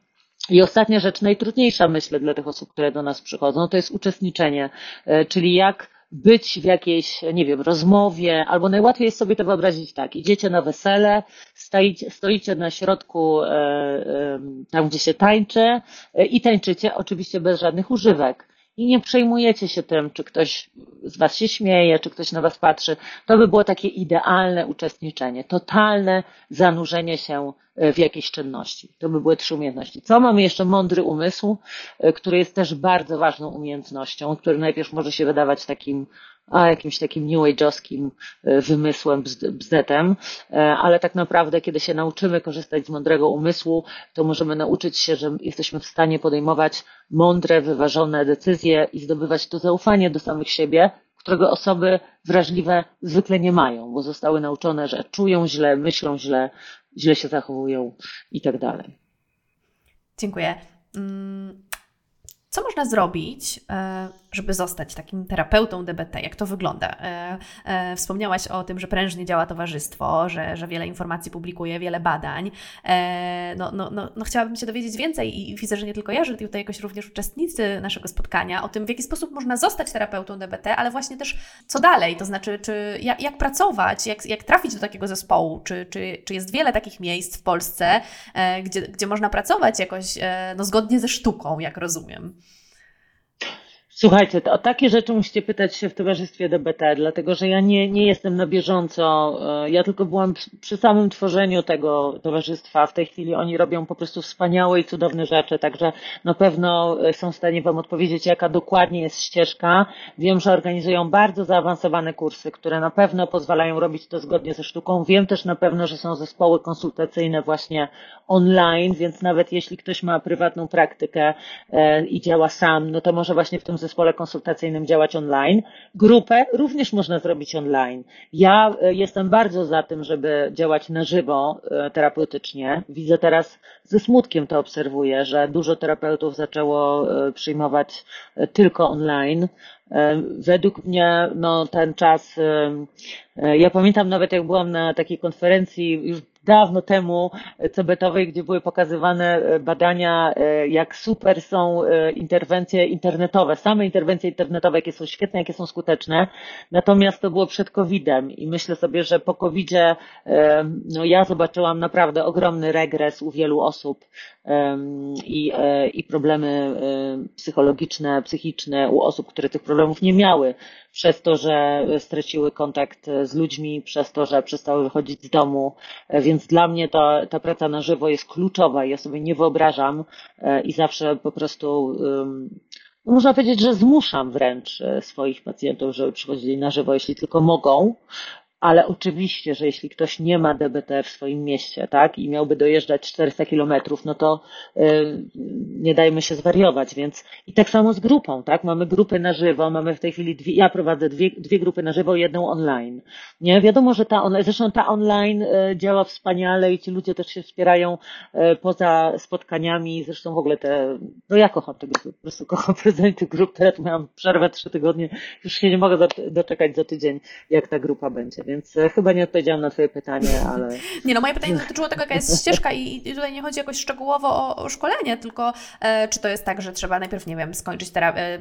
I ostatnia rzecz, najtrudniejsza myślę dla tych osób, które do nas przychodzą, to jest uczestniczenie, e, czyli jak być w jakiejś, nie wiem, rozmowie, albo najłatwiej jest sobie to wyobrazić tak, idziecie na wesele, stoicie, stoicie na środku, e, e, tam gdzie się tańczy i tańczycie oczywiście bez żadnych używek i nie przejmujecie się tym, czy ktoś z Was się śmieje, czy ktoś na Was patrzy. To by było takie idealne uczestniczenie, totalne zanurzenie się e, w jakiejś czynności. To by były trzy umiejętności. Co mamy jeszcze? Mądry umysł, e, który jest też bardzo ważną umiejętnością, który najpierw może się wydawać takim a jakimś takim new age'owskim e, wymysłem, bzdetem, e, ale tak naprawdę, kiedy się nauczymy korzystać z mądrego umysłu, to możemy nauczyć się, że jesteśmy w stanie podejmować mądre, wyważone decyzje i zdobywać to zaufanie do samych siebie, którego osoby wrażliwe zwykle nie mają, bo zostały nauczone, że czują źle, myślą źle, źle się zachowują i tak dalej. Dziękuję. Mm, co można zrobić, e, żeby zostać takim terapeutą DBT? Jak to wygląda? E, e, wspomniałaś o tym, że prężnie działa towarzystwo, że, że wiele informacji publikuje, wiele badań. No, no, no, no chciałabym się dowiedzieć więcej i widzę, że nie tylko ja, że tutaj jakoś również uczestnicy naszego spotkania, o tym, w jaki sposób można zostać terapeutą DBT, ale właśnie też co dalej, to znaczy, czy, jak, jak pracować, jak, jak trafić do takiego zespołu, czy, czy, czy jest wiele takich miejsc w Polsce, gdzie, gdzie można pracować jakoś no, zgodnie ze sztuką, jak rozumiem. Słuchajcie, o takie rzeczy musicie pytać się w towarzystwie DBT, dlatego że ja nie, nie jestem na bieżąco, e, ja tylko byłam przy samym tworzeniu tego towarzystwa. W tej chwili oni robią po prostu wspaniałe i cudowne rzeczy, także na pewno e, są w stanie Wam odpowiedzieć, jaka dokładnie jest ścieżka. Wiem, że organizują bardzo zaawansowane kursy, które na pewno pozwalają robić to zgodnie ze sztuką. Wiem też na pewno, że są zespoły konsultacyjne właśnie online, więc nawet jeśli ktoś ma prywatną praktykę e, i działa sam, no to może właśnie w tym zespole zespole konsultacyjnym działać online. Grupę również można zrobić online. Ja e, jestem bardzo za tym, żeby działać na żywo e, terapeutycznie. Widzę teraz ze smutkiem to obserwuję, że dużo terapeutów zaczęło e, przyjmować tylko online. Według mnie no, ten czas, ja pamiętam nawet jak byłam na takiej konferencji już dawno temu cebetowej, gdzie były pokazywane e, badania, e, jak super są e, interwencje internetowe, same interwencje internetowe, jakie są świetne, jakie są skuteczne. Natomiast to było przed COVID-em i myślę sobie, że po COVID-zie no ja zobaczyłam naprawdę ogromny regres u wielu osób i, i problemy psychologiczne, psychiczne u osób, które tych problemów nie miały przez to, że straciły kontakt z ludźmi, przez to, że przestały wychodzić z domu, więc dla mnie ta, ta praca na żywo jest kluczowa. Ja sobie nie wyobrażam e, i zawsze po prostu no można powiedzieć, że zmuszam wręcz e, swoich pacjentów, żeby przychodzili na żywo, jeśli tylko mogą, ale oczywiście, że jeśli ktoś nie ma DBT w swoim mieście, tak, i miałby dojeżdżać 400 kilometrów, no to yy, nie dajmy się zwariować, więc i tak samo z grupą, tak, mamy grupy na żywo, mamy w tej chwili dwie, ja prowadzę dwie, dwie grupy na żywo, jedną online, nie, wiadomo, że ta online, zresztą ta online yy, działa wspaniale i ci ludzie też się wspierają yy, poza spotkaniami, zresztą w ogóle te, no ja kocham te grupy, po prostu kocham prowadzenie tych grup, teraz miałam przerwę trzy tygodnie, już się nie mogę doczekać za tydzień, jak ta grupa będzie, więc e, chyba nie odpowiedziałam na Twoje pytanie, ale. Nie, no moje pytanie dotyczyło tego, jaka jest ścieżka, i, i tutaj nie chodzi jakoś szczegółowo o, o szkolenie, tylko e, czy to jest tak, że trzeba najpierw, nie wiem, skończyć terapię, e,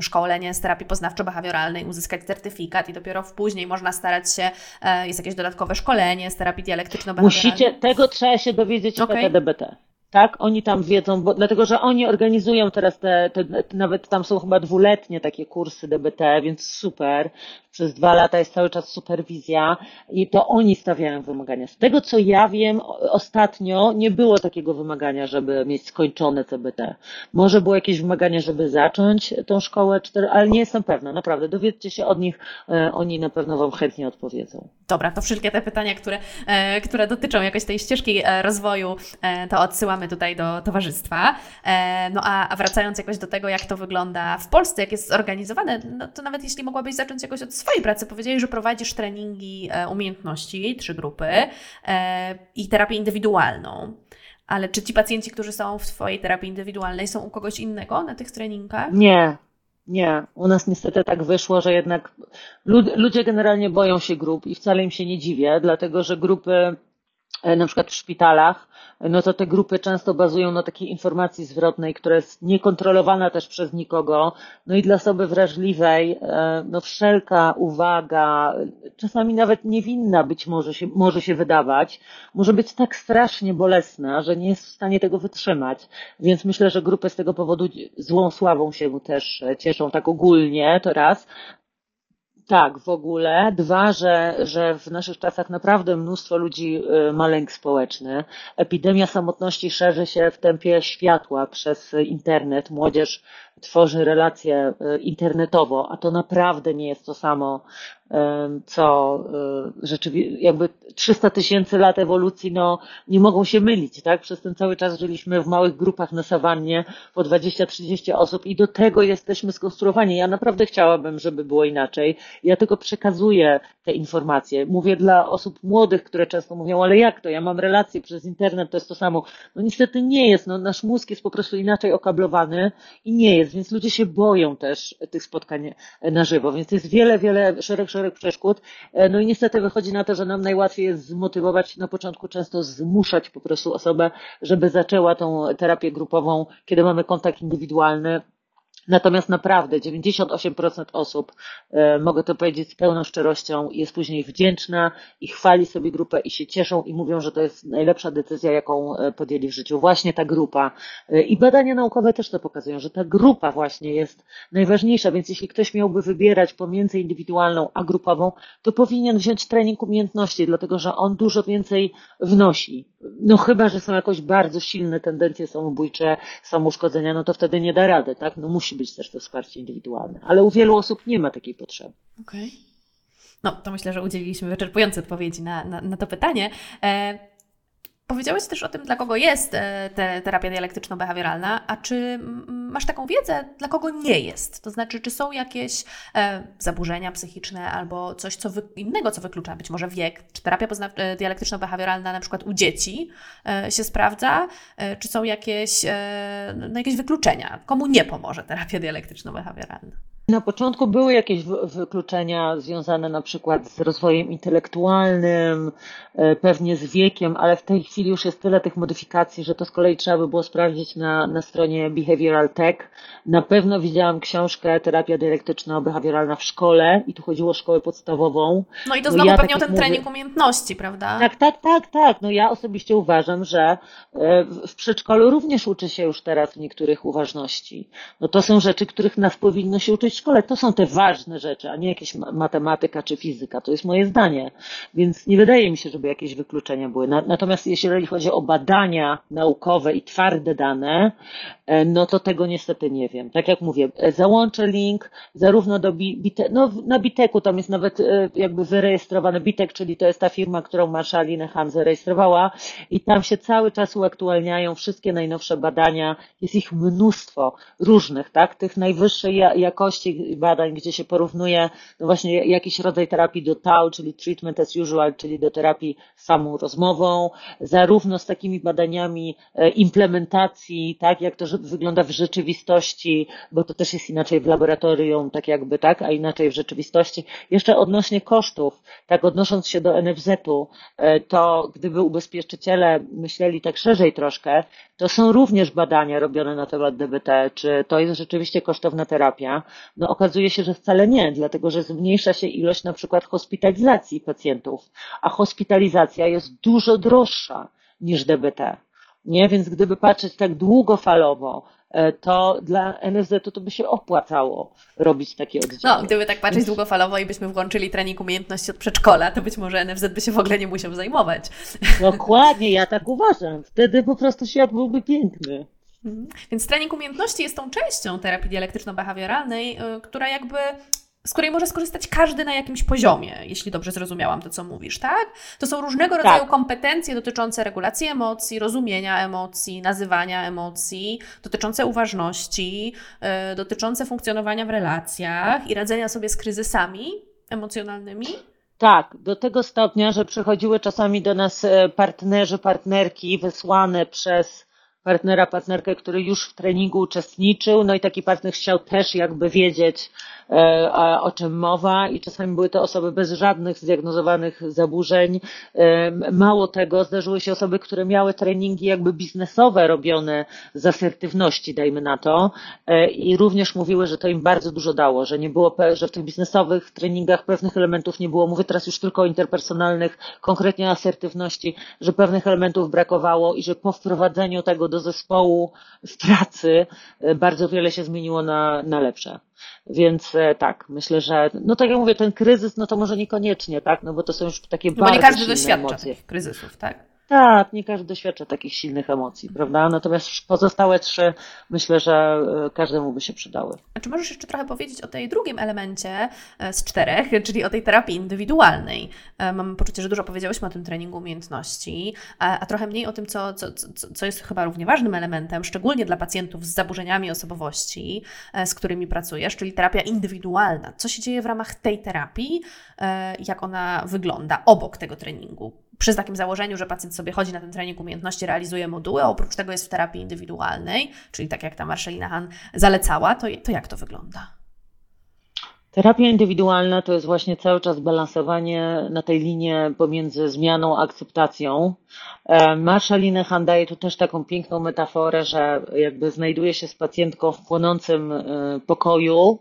szkolenie z terapii poznawczo-behawioralnej, uzyskać certyfikat i dopiero w później można starać się, e, jest jakieś dodatkowe szkolenie z terapii dialektyczno-behawioralnej. Musicie, tego trzeba się dowiedzieć okay. PTDBT. Tak? Oni tam wiedzą, bo, dlatego że oni organizują teraz te, te, nawet tam są chyba dwuletnie takie kursy DBT, więc super. Przez dwa lata jest cały czas superwizja i to oni stawiają wymagania. Z tego co ja wiem, ostatnio nie było takiego wymagania, żeby mieć skończone CBT. Może było jakieś wymaganie, żeby zacząć tą szkołę, ale nie jestem pewna, naprawdę. Dowiedzcie się od nich, e, oni na pewno Wam chętnie odpowiedzą. Dobra, to wszystkie te pytania, które, e, które dotyczą jakoś tej ścieżki e, rozwoju, to odsyłamy tutaj do towarzystwa. No a, wracając jakoś do tego, jak to wygląda w Polsce, jak jest zorganizowane, no to nawet jeśli mogłabyś zacząć jakoś od swojej pracy, powiedziałeś, że prowadzisz treningi umiejętności, trzy grupy i terapię indywidualną. Ale czy ci pacjenci, którzy są w Twojej terapii indywidualnej, są u kogoś innego na tych treningach? Nie, nie. U nas niestety tak wyszło, że jednak ludzie generalnie boją się grup i wcale im się nie dziwię, dlatego że grupy E, na przykład w szpitalach, no to te grupy często bazują na takiej informacji zwrotnej, która jest niekontrolowana też przez nikogo. No i dla osoby wrażliwej, e, no wszelka uwaga, czasami nawet niewinna być może się, może się wydawać, może być tak strasznie bolesna, że nie jest w stanie tego wytrzymać. Więc myślę, że grupy z tego powodu złą sławą się też cieszą tak ogólnie, to raz. Tak, w ogóle. Dwa, że, że w naszych czasach naprawdę mnóstwo ludzi y, ma lęk społeczny. Epidemia samotności szerzy się w tempie światła przez internet. Młodzież tworzy relacje y, internetowo, a to naprawdę nie jest to samo, co y, rzeczywiście, jakby 300 tysięcy lat ewolucji, no, nie mogą się mylić, tak? Przez ten cały czas żyliśmy w małych grupach na sawannie, po 20-30 osób i do tego jesteśmy skonstruowani. Ja naprawdę chciałabym, żeby było inaczej. Ja tylko przekazuję te informacje. Mówię dla osób młodych, które często mówią, ale jak to? Ja mam relacje przez internet, to jest to samo. No niestety nie jest. No, nasz mózg jest po prostu inaczej okablowany i nie jest, więc ludzie się boją też tych spotkań na żywo, więc jest wiele, wiele, szereg, szereg przeszkód. No i niestety wychodzi na to, że nam najłatwiej jest zmotywować na początku, często zmuszać po prostu osobę, żeby zaczęła tą terapię grupową, kiedy mamy kontakt indywidualny, Natomiast naprawdę 98% osób, e, mogę to powiedzieć z pełną szczerością, jest później wdzięczna i chwali sobie grupę i się cieszą i mówią, że to jest najlepsza decyzja, jaką e, podjęli w życiu. Właśnie ta grupa. E, I badania naukowe też to pokazują, że ta grupa właśnie jest najważniejsza, więc jeśli ktoś miałby wybierać pomiędzy indywidualną a grupową, to powinien wziąć trening umiejętności, dlatego że on dużo więcej wnosi. No chyba, że są jakoś bardzo silne tendencje samobójcze, samouszkodzenia, no to wtedy nie da rady, tak? No musi być też to wsparcie indywidualne. Ale u wielu osób nie ma takiej potrzeby. Okej. Okay. No, to myślę, że udzieliliśmy wyczerpujące odpowiedzi na, na, na to pytanie. E, Powiedziałeś też o tym, dla kogo jest e, te, terapia dialektyczno-behawioralna, a czy masz taką wiedzę, dla kogo nie jest? To znaczy, czy są jakieś e, zaburzenia psychiczne albo coś co innego, co wyklucza być może wiek? Czy terapia e, dialektyczno-behawioralna na przykład u dzieci się sprawdza? Czy są jakieś, no, jakieś wykluczenia? Komu nie pomoże terapia dialektyczno-behawioralna? Na początku były jakieś wykluczenia związane na przykład z rozwojem intelektualnym, e, pewnie z wiekiem, ale w tej chwili już jest tyle tych modyfikacji, że to z kolei trzeba by było sprawdzić na, na stronie Behavioral Tech. Na pewno widziałam książkę Terapia dialektyczno-behawioralna w szkole i tu chodziło o szkołę podstawową. No i to znowu ja, pewnie tak ten trening umiejętności, prawda? Tak, tak, tak, tak. No ja osobiście uważam, że e, w przedszkolu również uczy się już teraz niektórych uważności. No to są rzeczy, których nas powinno się uczyć w szkole. To są te ważne rzeczy, a nie jakieś matematyka czy fizyka. To jest moje zdanie. Więc nie wydaje mi się, żeby jakieś wykluczenia były. Natomiast jeżeli chodzi o badania naukowe i twarde dane, e, no to tego niestety nie wiem. Tak jak mówię, e, załączę link zarówno do Bitek, no na Biteku tam jest nawet e, jakby wyrejestrowany Bitek, czyli to jest ta firma, którą Marszali Nehan zarejestrowała i tam się cały czas uaktualniają wszystkie najnowsze badania. Jest ich mnóstwo różnych, tak? Tych najwyższej jakości badań, gdzie się porównuje no właśnie jakiś rodzaj terapii do TAU, czyli treatment as usual, czyli do terapii samą rozmową, zarówno z takimi badaniami e, implementacji, tak, jak to wygląda w rzeczywistości, bo to też jest inaczej w laboratorium, tak jakby, tak, a inaczej w rzeczywistości. Jeszcze odnośnie kosztów, tak, odnosząc się do NFZ-u, e, to gdyby ubezpieczyciele myśleli tak szerzej troszkę, to są również badania robione na temat DBT, czy to jest rzeczywiście kosztowna terapia. No okazuje się, że wcale nie, dlatego że zmniejsza się ilość na przykład hospitalizacji pacjentów, a hospitalizacja jest dużo droższa niż DBT. Nie? Więc gdyby patrzeć tak długofalowo, e, to dla NFZ-u to by się opłacało robić takie oddziały. No, gdyby tak patrzeć długofalowo i byśmy włączyli trening umiejętności od przedszkola, to być może NFZ by się w ogóle nie musiał zajmować. Dokładnie, ja tak uważam. Wtedy po prostu świat byłby piękny. Mhm. Więc trening umiejętności jest tą częścią terapii dialektyczno-behawioralnej, y, która jakby z której może skorzystać każdy na jakimś poziomie, jeśli dobrze zrozumiałam to, co mówisz, tak? To są różnego rodzaju tak. kompetencje dotyczące regulacji emocji, rozumienia emocji, nazywania emocji, dotyczące uważności, yy, dotyczące funkcjonowania w relacjach i radzenia sobie z kryzysami emocjonalnymi. Tak, do tego stopnia, że przychodziły czasami do nas e, partnerzy, partnerki wysłane przez partnera, partnerkę, który już w treningu uczestniczył, no i taki partner chciał też jakby wiedzieć, o czym mowa i czasami były to osoby bez żadnych zdiagnozowanych zaburzeń. E, mało tego, zdarzyły się osoby, które miały treningi jakby biznesowe robione z asertywności, dajmy na to, e, i również mówiły, że to im bardzo dużo dało, że nie było, że w tych biznesowych treningach pewnych elementów nie było. Mówię teraz już tylko o interpersonalnych, konkretnie asertywności, że pewnych elementów brakowało i że po wprowadzeniu tego do zespołu w pracy bardzo wiele się zmieniło na, na lepsze. Więc e, tak, myślę, że, no tak jak mówię, ten kryzys, no to może niekoniecznie, tak, no bo to są już takie no bardzo Bo nie każdy doświadcza emocje. takich kryzysów, tak? Tak, nie każdy doświadcza takich silnych emocji, prawda? Natomiast pozostałe trzy myślę, że e, każdemu by się przydały. A czy możesz jeszcze trochę powiedzieć o tej drugim elemencie e, z czterech, czyli o tej terapii indywidualnej? E, mam poczucie, że dużo powiedziałyśmy o tym treningu umiejętności, a, trochę mniej o tym, co, co, co jest chyba równie ważnym elementem, szczególnie dla pacjentów z zaburzeniami osobowości, z którymi pracujesz, czyli terapia indywidualna. Co się dzieje w ramach tej terapii? Jak ona wygląda obok tego treningu? Przy takim założeniu, że pacjent sobie chodzi na ten trening umiejętności, realizuje moduły, a oprócz tego jest w terapii indywidualnej, czyli tak jak ta Marszalina Han zalecała, to, to jak to wygląda? Terapia indywidualna to jest właśnie cały czas balansowanie na tej linii pomiędzy zmianą a akceptacją. E, Marszalina Han daje tu też taką piękną metaforę, że jakby znajduje się z pacjentką w płonącym e, pokoju,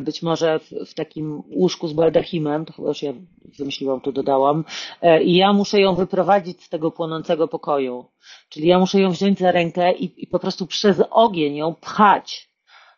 być może w, w, takim łóżku z baldachimem, to chyba już ja wymyśliłam, tu dodałam, e, i ja muszę ją wyprowadzić z tego płonącego pokoju. Czyli ja muszę ją wziąć za rękę i, i po prostu przez ogień ją pchać.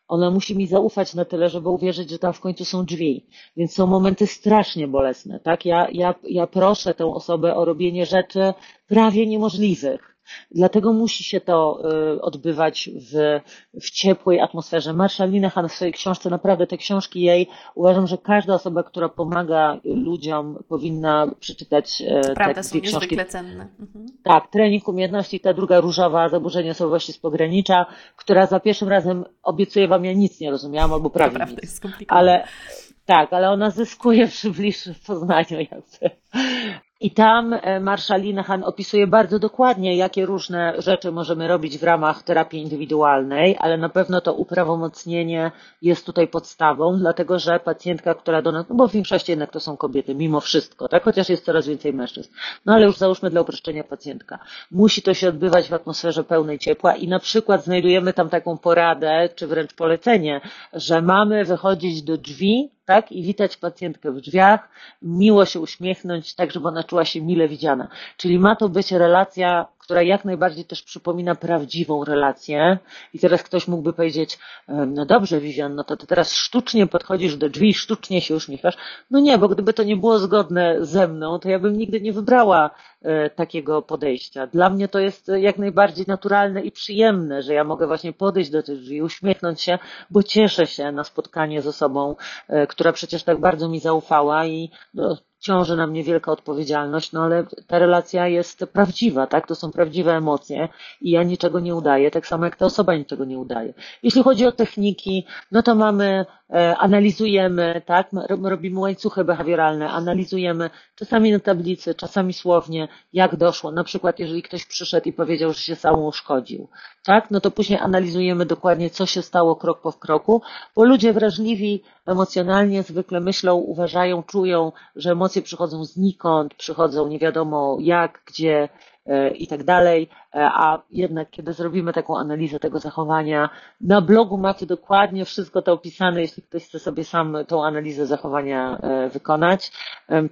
Ona musi mi zaufać na tyle, żeby uwierzyć, że tam w końcu są drzwi. Więc są momenty strasznie bolesne, tak? Ja, ja, ja proszę tę osobę o robienie rzeczy prawie niemożliwych Dlatego musi się to y, odbywać w, w ciepłej atmosferze. Marszalina Han w swojej książce, naprawdę te książki jej, uważam, że każda osoba, która pomaga ludziom, powinna przeczytać e, te, Prawda, są książki. cenne. Mhm. Tak, trening umiejętności, ta druga różowa, zaburzenie osobowości z pogranicza, która za pierwszym razem obiecuję wam, ja nic nie rozumiałam, albo prawie to nic. Jest ale tak, ale ona zyskuje przy bliższym poznaniu jakby. I tam e, Marszalina Han opisuje bardzo dokładnie, jakie różne rzeczy możemy robić w ramach terapii indywidualnej, ale na pewno to uprawomocnienie jest tutaj podstawą, dlatego że pacjentka, która do nas, no bo w większości jednak to są kobiety, mimo wszystko, tak, chociaż jest coraz więcej mężczyzn. No ale już załóżmy dla uproszczenia pacjentka. Musi to się odbywać w atmosferze pełnej ciepła i na przykład znajdujemy tam taką poradę, czy wręcz polecenie, że mamy wychodzić do drzwi tak? I witać pacjentkę w drzwiach, miło się uśmiechnąć, tak żeby ona czuła się mile widziana. Czyli ma to być relacja która jak najbardziej też przypomina prawdziwą relację. I teraz ktoś mógłby powiedzieć, no dobrze, Vivian, no to ty teraz sztucznie podchodzisz do drzwi, sztucznie się uśmiechasz. No nie, bo gdyby to nie było zgodne ze mną, to ja bym nigdy nie wybrała e, takiego podejścia. Dla mnie to jest jak najbardziej naturalne i przyjemne, że ja mogę właśnie podejść do tych drzwi, uśmiechnąć się, bo cieszę się na spotkanie z osobą, e, która przecież tak bardzo mi zaufała i no, ciąży na mnie wielka odpowiedzialność, no ale ta relacja jest prawdziwa, tak? To są prawdziwe emocje i ja niczego nie udaję, tak samo jak ta osoba niczego nie udaje. Jeśli chodzi o techniki, no to mamy, e, analizujemy, tak? Robimy łańcuchy behawioralne, analizujemy czasami na tablicy, czasami słownie, jak doszło. Na przykład, jeżeli ktoś przyszedł i powiedział, że się sam uszkodził, tak? No to później analizujemy dokładnie, co się stało krok po kroku, bo ludzie wrażliwi emocjonalnie zwykle myślą, uważają, czują, że emocje przychodzą znikąd, przychodzą nie wiadomo jak, gdzie i tak dalej, a jednak kiedy zrobimy taką analizę tego zachowania, na blogu macie dokładnie wszystko to opisane, jeśli ktoś chce sobie sam tą analizę zachowania wykonać,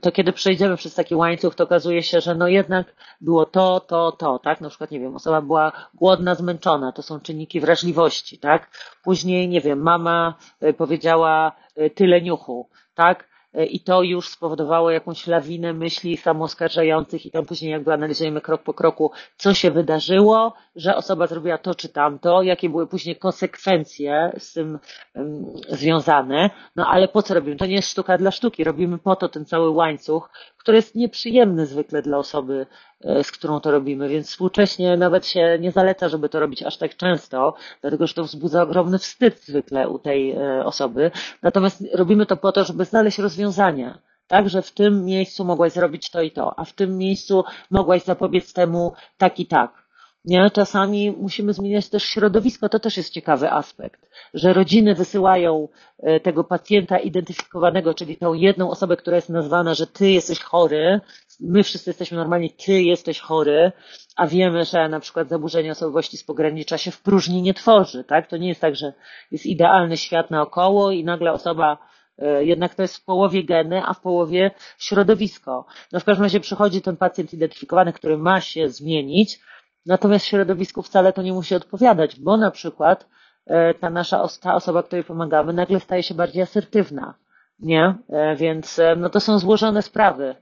to kiedy przejdziemy przez taki łańcuch, to okazuje się, że no jednak było to, to, to, tak? Na przykład, nie wiem, osoba była głodna, zmęczona, to są czynniki wrażliwości, tak? Później, nie wiem, mama powiedziała tyle niuchu, tak? I to już spowodowało jakąś lawinę myśli samoskarżających i tam później jakby analizujemy krok po kroku, co się wydarzyło, że osoba zrobiła to czy tamto, jakie były później konsekwencje z tym um, związane, no ale po co robimy? To nie jest sztuka dla sztuki, robimy po to ten cały łańcuch, który jest nieprzyjemny zwykle dla osoby, e, z którą to robimy, więc współcześnie nawet się nie zaleca, żeby to robić aż tak często, dlatego że to wzbudza ogromny wstyd zwykle u tej e, osoby. Natomiast robimy to po to, żeby znaleźć rozwiązania. Tak, że w tym miejscu mogłaś zrobić to i to, a w tym miejscu mogłaś zapobiec temu tak i tak. Nie? Czasami musimy zmieniać też środowisko, to też jest ciekawy aspekt, że rodziny wysyłają e, tego pacjenta identyfikowanego, czyli tą jedną osobę, która jest nazwana, że ty jesteś chory, my wszyscy jesteśmy normalni, ty jesteś chory, a wiemy, że na przykład zaburzenie osobowości z pogranicza się w próżni nie tworzy, tak? To nie jest tak, że jest idealny świat naokoło i nagle osoba e, jednak to jest w połowie geny, a w połowie środowisko. No w każdym razie przychodzi ten pacjent identyfikowany, który ma się zmienić, Natomiast środowisku wcale to nie musi odpowiadać, bo na przykład e, ta nasza ta osoba, której pomagamy, nagle staje się bardziej asertywna. Nie? E, więc e, no to są złożone sprawy.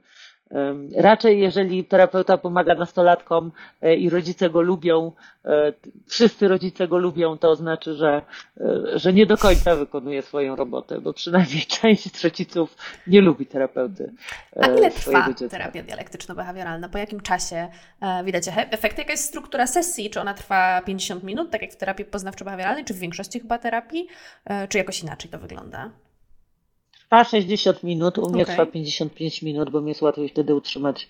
Raczej jeżeli terapeuta pomaga nastolatkom e, i rodzice go lubią, e, wszyscy rodzice go lubią, to znaczy, że, e, że nie do końca wykonuje swoją robotę, bo przynajmniej część rodziców nie lubi terapeuty. A ile trwa terapia dialektyczno-behawioralna? Po jakim czasie widać efekty? Jaka jest struktura sesji? Czy ona trwa 50 minut, tak jak w terapii poznawczo-behawioralnej, czy w większości chyba terapii? Czy jakoś inaczej to wygląda? Trwa 60 minut, u mnie okay. trwa 55 minut, bo mi jest łatwiej wtedy utrzymać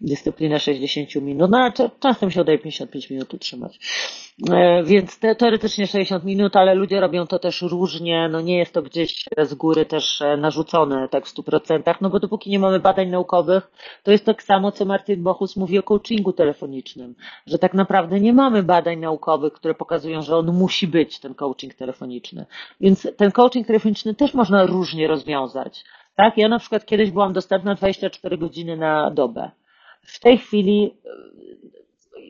dyscyplinę 60 minut, no ale czasem się udaje 55 minut utrzymać. E, więc te, teoretycznie 60 minut, ale ludzie robią to też różnie, no nie jest to gdzieś z góry też e, narzucone tak w 100%, no bo dopóki nie mamy badań naukowych, to jest tak samo, co Martin Bochus mówi o coachingu telefonicznym, że tak naprawdę nie mamy badań naukowych, które pokazują, że on musi być, ten coaching telefoniczny. Więc ten coaching telefoniczny też można różnie rozwiązać. Tak, ja na przykład kiedyś byłam dostępna 24 godziny na dobę. W tej chwili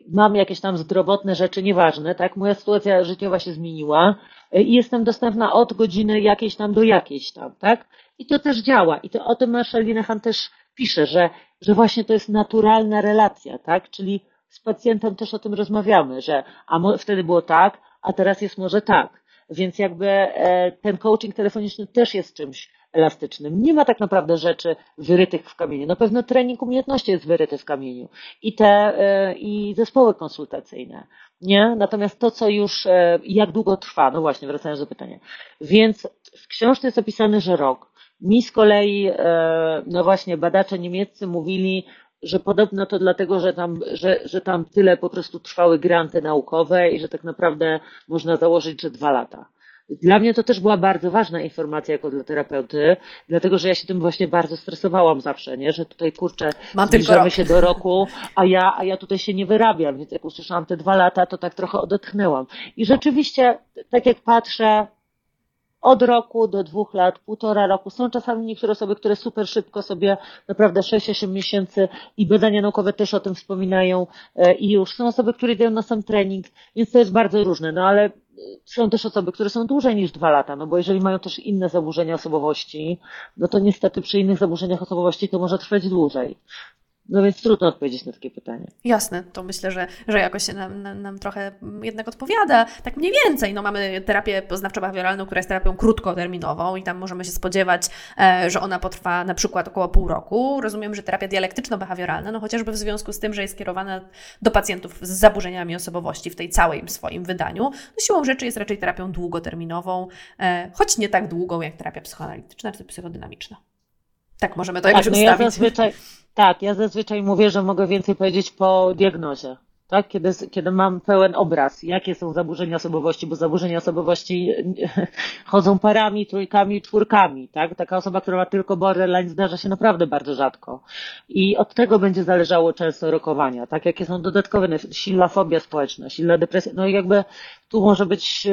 mam jakieś tam zdrowotne rzeczy, nieważne, tak? Moja sytuacja życiowa się zmieniła i jestem dostępna od godziny jakiejś tam do jakiejś tam, tak? I to też działa. I to o tym Marshall Linehan też pisze, że, że właśnie to jest naturalna relacja, tak? Czyli z pacjentem też o tym rozmawiamy, że a wtedy było tak, a teraz jest może tak. Więc jakby e, ten coaching telefoniczny też jest czymś elastycznym. Nie ma tak naprawdę rzeczy wyrytych w kamieniu. Na pewno trening umiejętności jest wyryty w kamieniu i te e, i zespoły konsultacyjne. Nie? Natomiast to, co już, e, jak długo trwa, no właśnie, wracając do pytania. Więc w książce jest opisane, że rok. Mi z kolei, no właśnie, badacze niemieccy mówili, że podobno to dlatego, że tam, że, że tam tyle po prostu trwały granty naukowe i że tak naprawdę można założyć, że dwa lata. Dla mnie to też była bardzo ważna informacja jako dla terapeuty, dlatego że ja się tym właśnie bardzo stresowałam zawsze, nie? że tutaj kurczę, Mam zbliżamy się do roku, a ja, a ja tutaj się nie wyrabiam, więc jak usłyszałam te dwa lata, to tak trochę odetchnęłam. I rzeczywiście, tak jak patrzę, od roku do dwóch lat, półtora roku. Są czasami niektóre osoby, które super szybko sobie, naprawdę 6-8 miesięcy i badania naukowe też o tym wspominają e, i już. Są osoby, które idą na sam trening, więc to jest bardzo różne. No ale są też osoby, które są dłużej niż dwa lata, no bo jeżeli mają też inne zaburzenia osobowości, no to niestety przy innych zaburzeniach osobowości to może trwać dłużej. No więc trudno odpowiedzieć na takie pytanie. Jasne, to myślę, że, że jakoś się nam, nam, nam trochę jednak odpowiada. Tak mniej więcej, no mamy terapię poznawczo-behawioralną, która jest terapią krótkoterminową i tam możemy się spodziewać, e, że ona potrwa na przykład około pół roku. Rozumiem, że terapia dialektyczno-behawioralna, no chociażby w związku z tym, że jest skierowana do pacjentów z zaburzeniami osobowości w tej całej swoim wydaniu, no siłą rzeczy jest raczej terapią długoterminową, e, choć nie tak długą jak terapia psychoanalityczna czy psychodynamiczna. Tak, możemy to jakoś tak, no ustawić. Ja zazwyczaj, tak, ja zazwyczaj mówię, że mogę więcej powiedzieć po diagnozie. tak? Kiedy, kiedy mam pełen obraz, jakie są zaburzenia osobowości, bo zaburzenia osobowości chodzą parami, trójkami, czwórkami, tak? Taka osoba, która ma tylko borderline zdarza się naprawdę bardzo rzadko. I od tego będzie zależało często rokowania, tak? Jakie są dodatkowe, silna fobia społeczna, silna depresja, no i jakby tu może być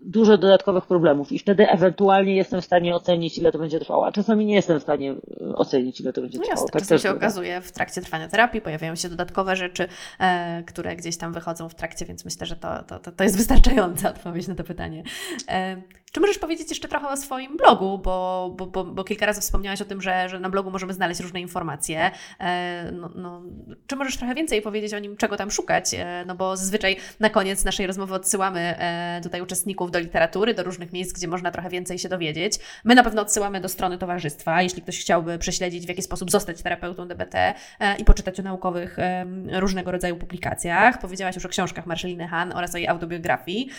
dużo dodatkowych problemów i wtedy ewentualnie jestem w stanie ocenić, ile to będzie trwało, a czasami nie jestem w stanie ocenić, ile to będzie no trwało. Jasne, tak czasem się okazuje w trakcie trwania terapii, pojawiają się dodatkowe rzeczy, e, które gdzieś tam wychodzą w trakcie, więc myślę, że to, to, to jest wystarczająca odpowiedź na to pytanie. E, czy możesz powiedzieć jeszcze trochę o swoim blogu, bo, bo, bo, bo kilka razy wspomniałaś o tym, że, że na blogu możemy znaleźć różne informacje. E, no, no, czy możesz trochę więcej powiedzieć o nim, czego tam szukać? E, no bo zazwyczaj na koniec naszej rozmowy odsyłamy e, tutaj uczestników do literatury, do różnych miejsc, gdzie można trochę więcej się dowiedzieć. My na pewno odsyłamy do strony towarzystwa, jeśli ktoś chciałby prześledzić, w jaki sposób zostać terapeutą DBT i poczytać o naukowych różnego rodzaju publikacjach. Powiedziałaś już o książkach Marszeliny Han oraz o jej autobiografii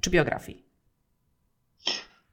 czy biografii.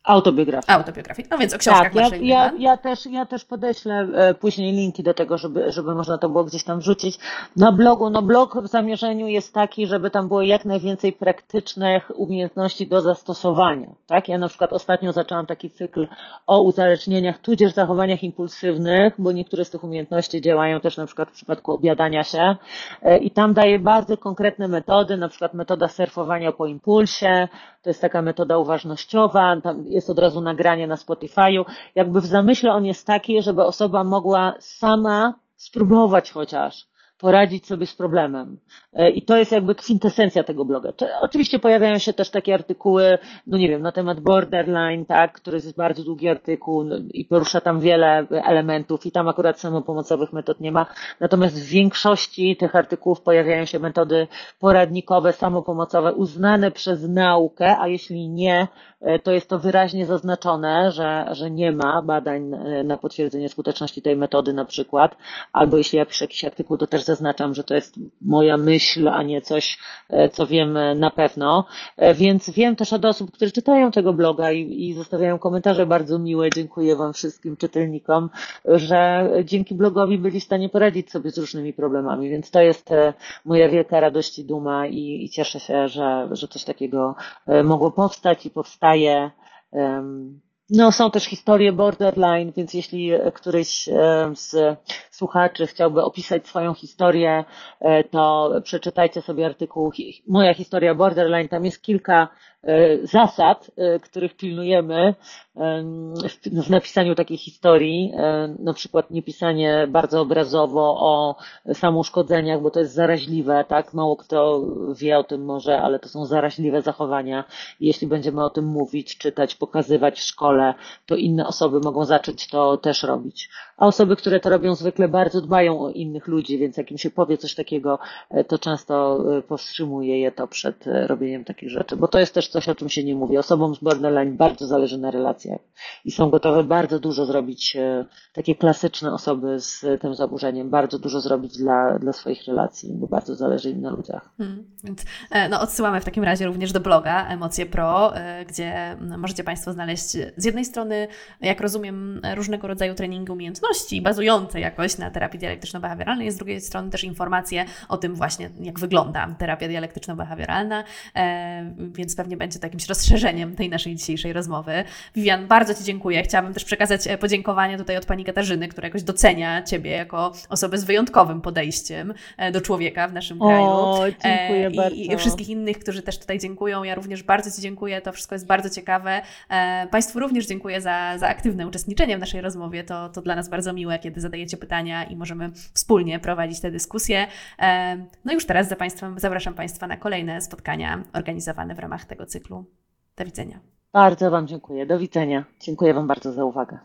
Autobiografii. Autobiografii. No więc o książkach tak, ja, ja, ja, też, ja też podeślę e, później linki do tego, żeby, żeby można to było gdzieś tam wrzucić. Na blogu, no blog w zamierzeniu jest taki, żeby tam było jak najwięcej praktycznych umiejętności do zastosowania. Tak? Ja na przykład ostatnio zaczęłam taki cykl o uzależnieniach, tudzież zachowaniach impulsywnych, bo niektóre z tych umiejętności działają też na przykład w przypadku obiadania się e, i tam daję bardzo konkretne metody, na przykład metoda surfowania po impulsie, to jest taka metoda uważnościowa, tam jest od razu nagranie na Spotify'u. Jakby w zamyśle on jest taki, żeby osoba mogła sama spróbować chociaż poradzić sobie z problemem. E, I to jest jakby kwintesencja tego bloga. Oczywiście pojawiają się też takie artykuły, no nie wiem, na temat borderline, tak, który jest bardzo długi artykuł no, i porusza tam wiele elementów i tam akurat samopomocowych metod nie ma. Natomiast w większości tych artykułów pojawiają się metody poradnikowe, samopomocowe, uznane przez naukę, a jeśli nie, to jest to wyraźnie zaznaczone, że, że nie ma badań e, na potwierdzenie skuteczności tej metody na przykład, albo jeśli ja piszę jakiś artykuł, to też zaznaczam, że to jest moja myśl, a nie coś, e, co wiem na pewno. E, więc wiem też od osób, które czytają tego bloga i, i zostawiają komentarze bardzo miłe. Dziękuję Wam wszystkim czytelnikom, że dzięki blogowi byli w stanie poradzić sobie z różnymi problemami. Więc to jest e, moja wielka radość i duma i, i cieszę się, że, że coś takiego mogło powstać i No, są też historie borderline, więc jeśli któryś z słuchaczy chciałby opisać swoją historię, e, to przeczytajcie sobie artykuł Moja historia borderline. Tam jest kilka e, zasad, e, których pilnujemy w napisaniu takiej historii. Na przykład nie pisanie bardzo obrazowo o samouszkodzeniach, bo to jest zaraźliwe, tak? Mało kto wie o tym może, ale to są zaraźliwe zachowania. Jeśli będziemy o tym mówić, czytać, pokazywać w szkole, to inne osoby mogą zacząć to też robić. A osoby, które to robią zwykle bardzo dbają o innych ludzi, więc jak im się powie coś takiego, e, to często e, powstrzymuje je to przed e, robieniem takich rzeczy, bo to jest też coś, o czym się nie mówi. Osobom z borderline bardzo zależy na relacjach i są gotowe bardzo dużo zrobić, takie klasyczne osoby z tym zaburzeniem, bardzo dużo zrobić dla, dla swoich relacji, bo bardzo zależy im na ludziach. Hmm, więc no, odsyłamy w takim razie również do bloga Emocje Pro, gdzie możecie Państwo znaleźć z jednej strony, jak rozumiem, różnego rodzaju treningi umiejętności bazujące jakoś na terapii dialektyczno-behawioralnej, z drugiej strony też informacje o tym właśnie, jak wygląda terapia dialektyczno-behawioralna, e, więc pewnie będzie to jakimś rozszerzeniem tej naszej dzisiejszej rozmowy. Vivian, bardzo Ci dziękuję. Chciałabym też przekazać e, podziękowanie tutaj od Pani Katarzyny, która jakoś docenia Ciebie jako osobę z wyjątkowym podejściem e, do człowieka w naszym kraju. O, dziękuję I, bardzo. I wszystkich innych, którzy też tutaj dziękują. Ja również bardzo Ci dziękuję. To wszystko jest bardzo ciekawe. Państwu również dziękuję za, za aktywne uczestniczenie w naszej rozmowie. To, to dla nas bardzo miłe, kiedy zadajecie pytania i możemy wspólnie prowadzić te dyskusje. No i już teraz za Państwem, zapraszam Państwa na kolejne spotkania organizowane w ramach tego cyklu. Do widzenia. Bardzo Wam dziękuję. Do widzenia. Dziękuję Wam bardzo za uwagę.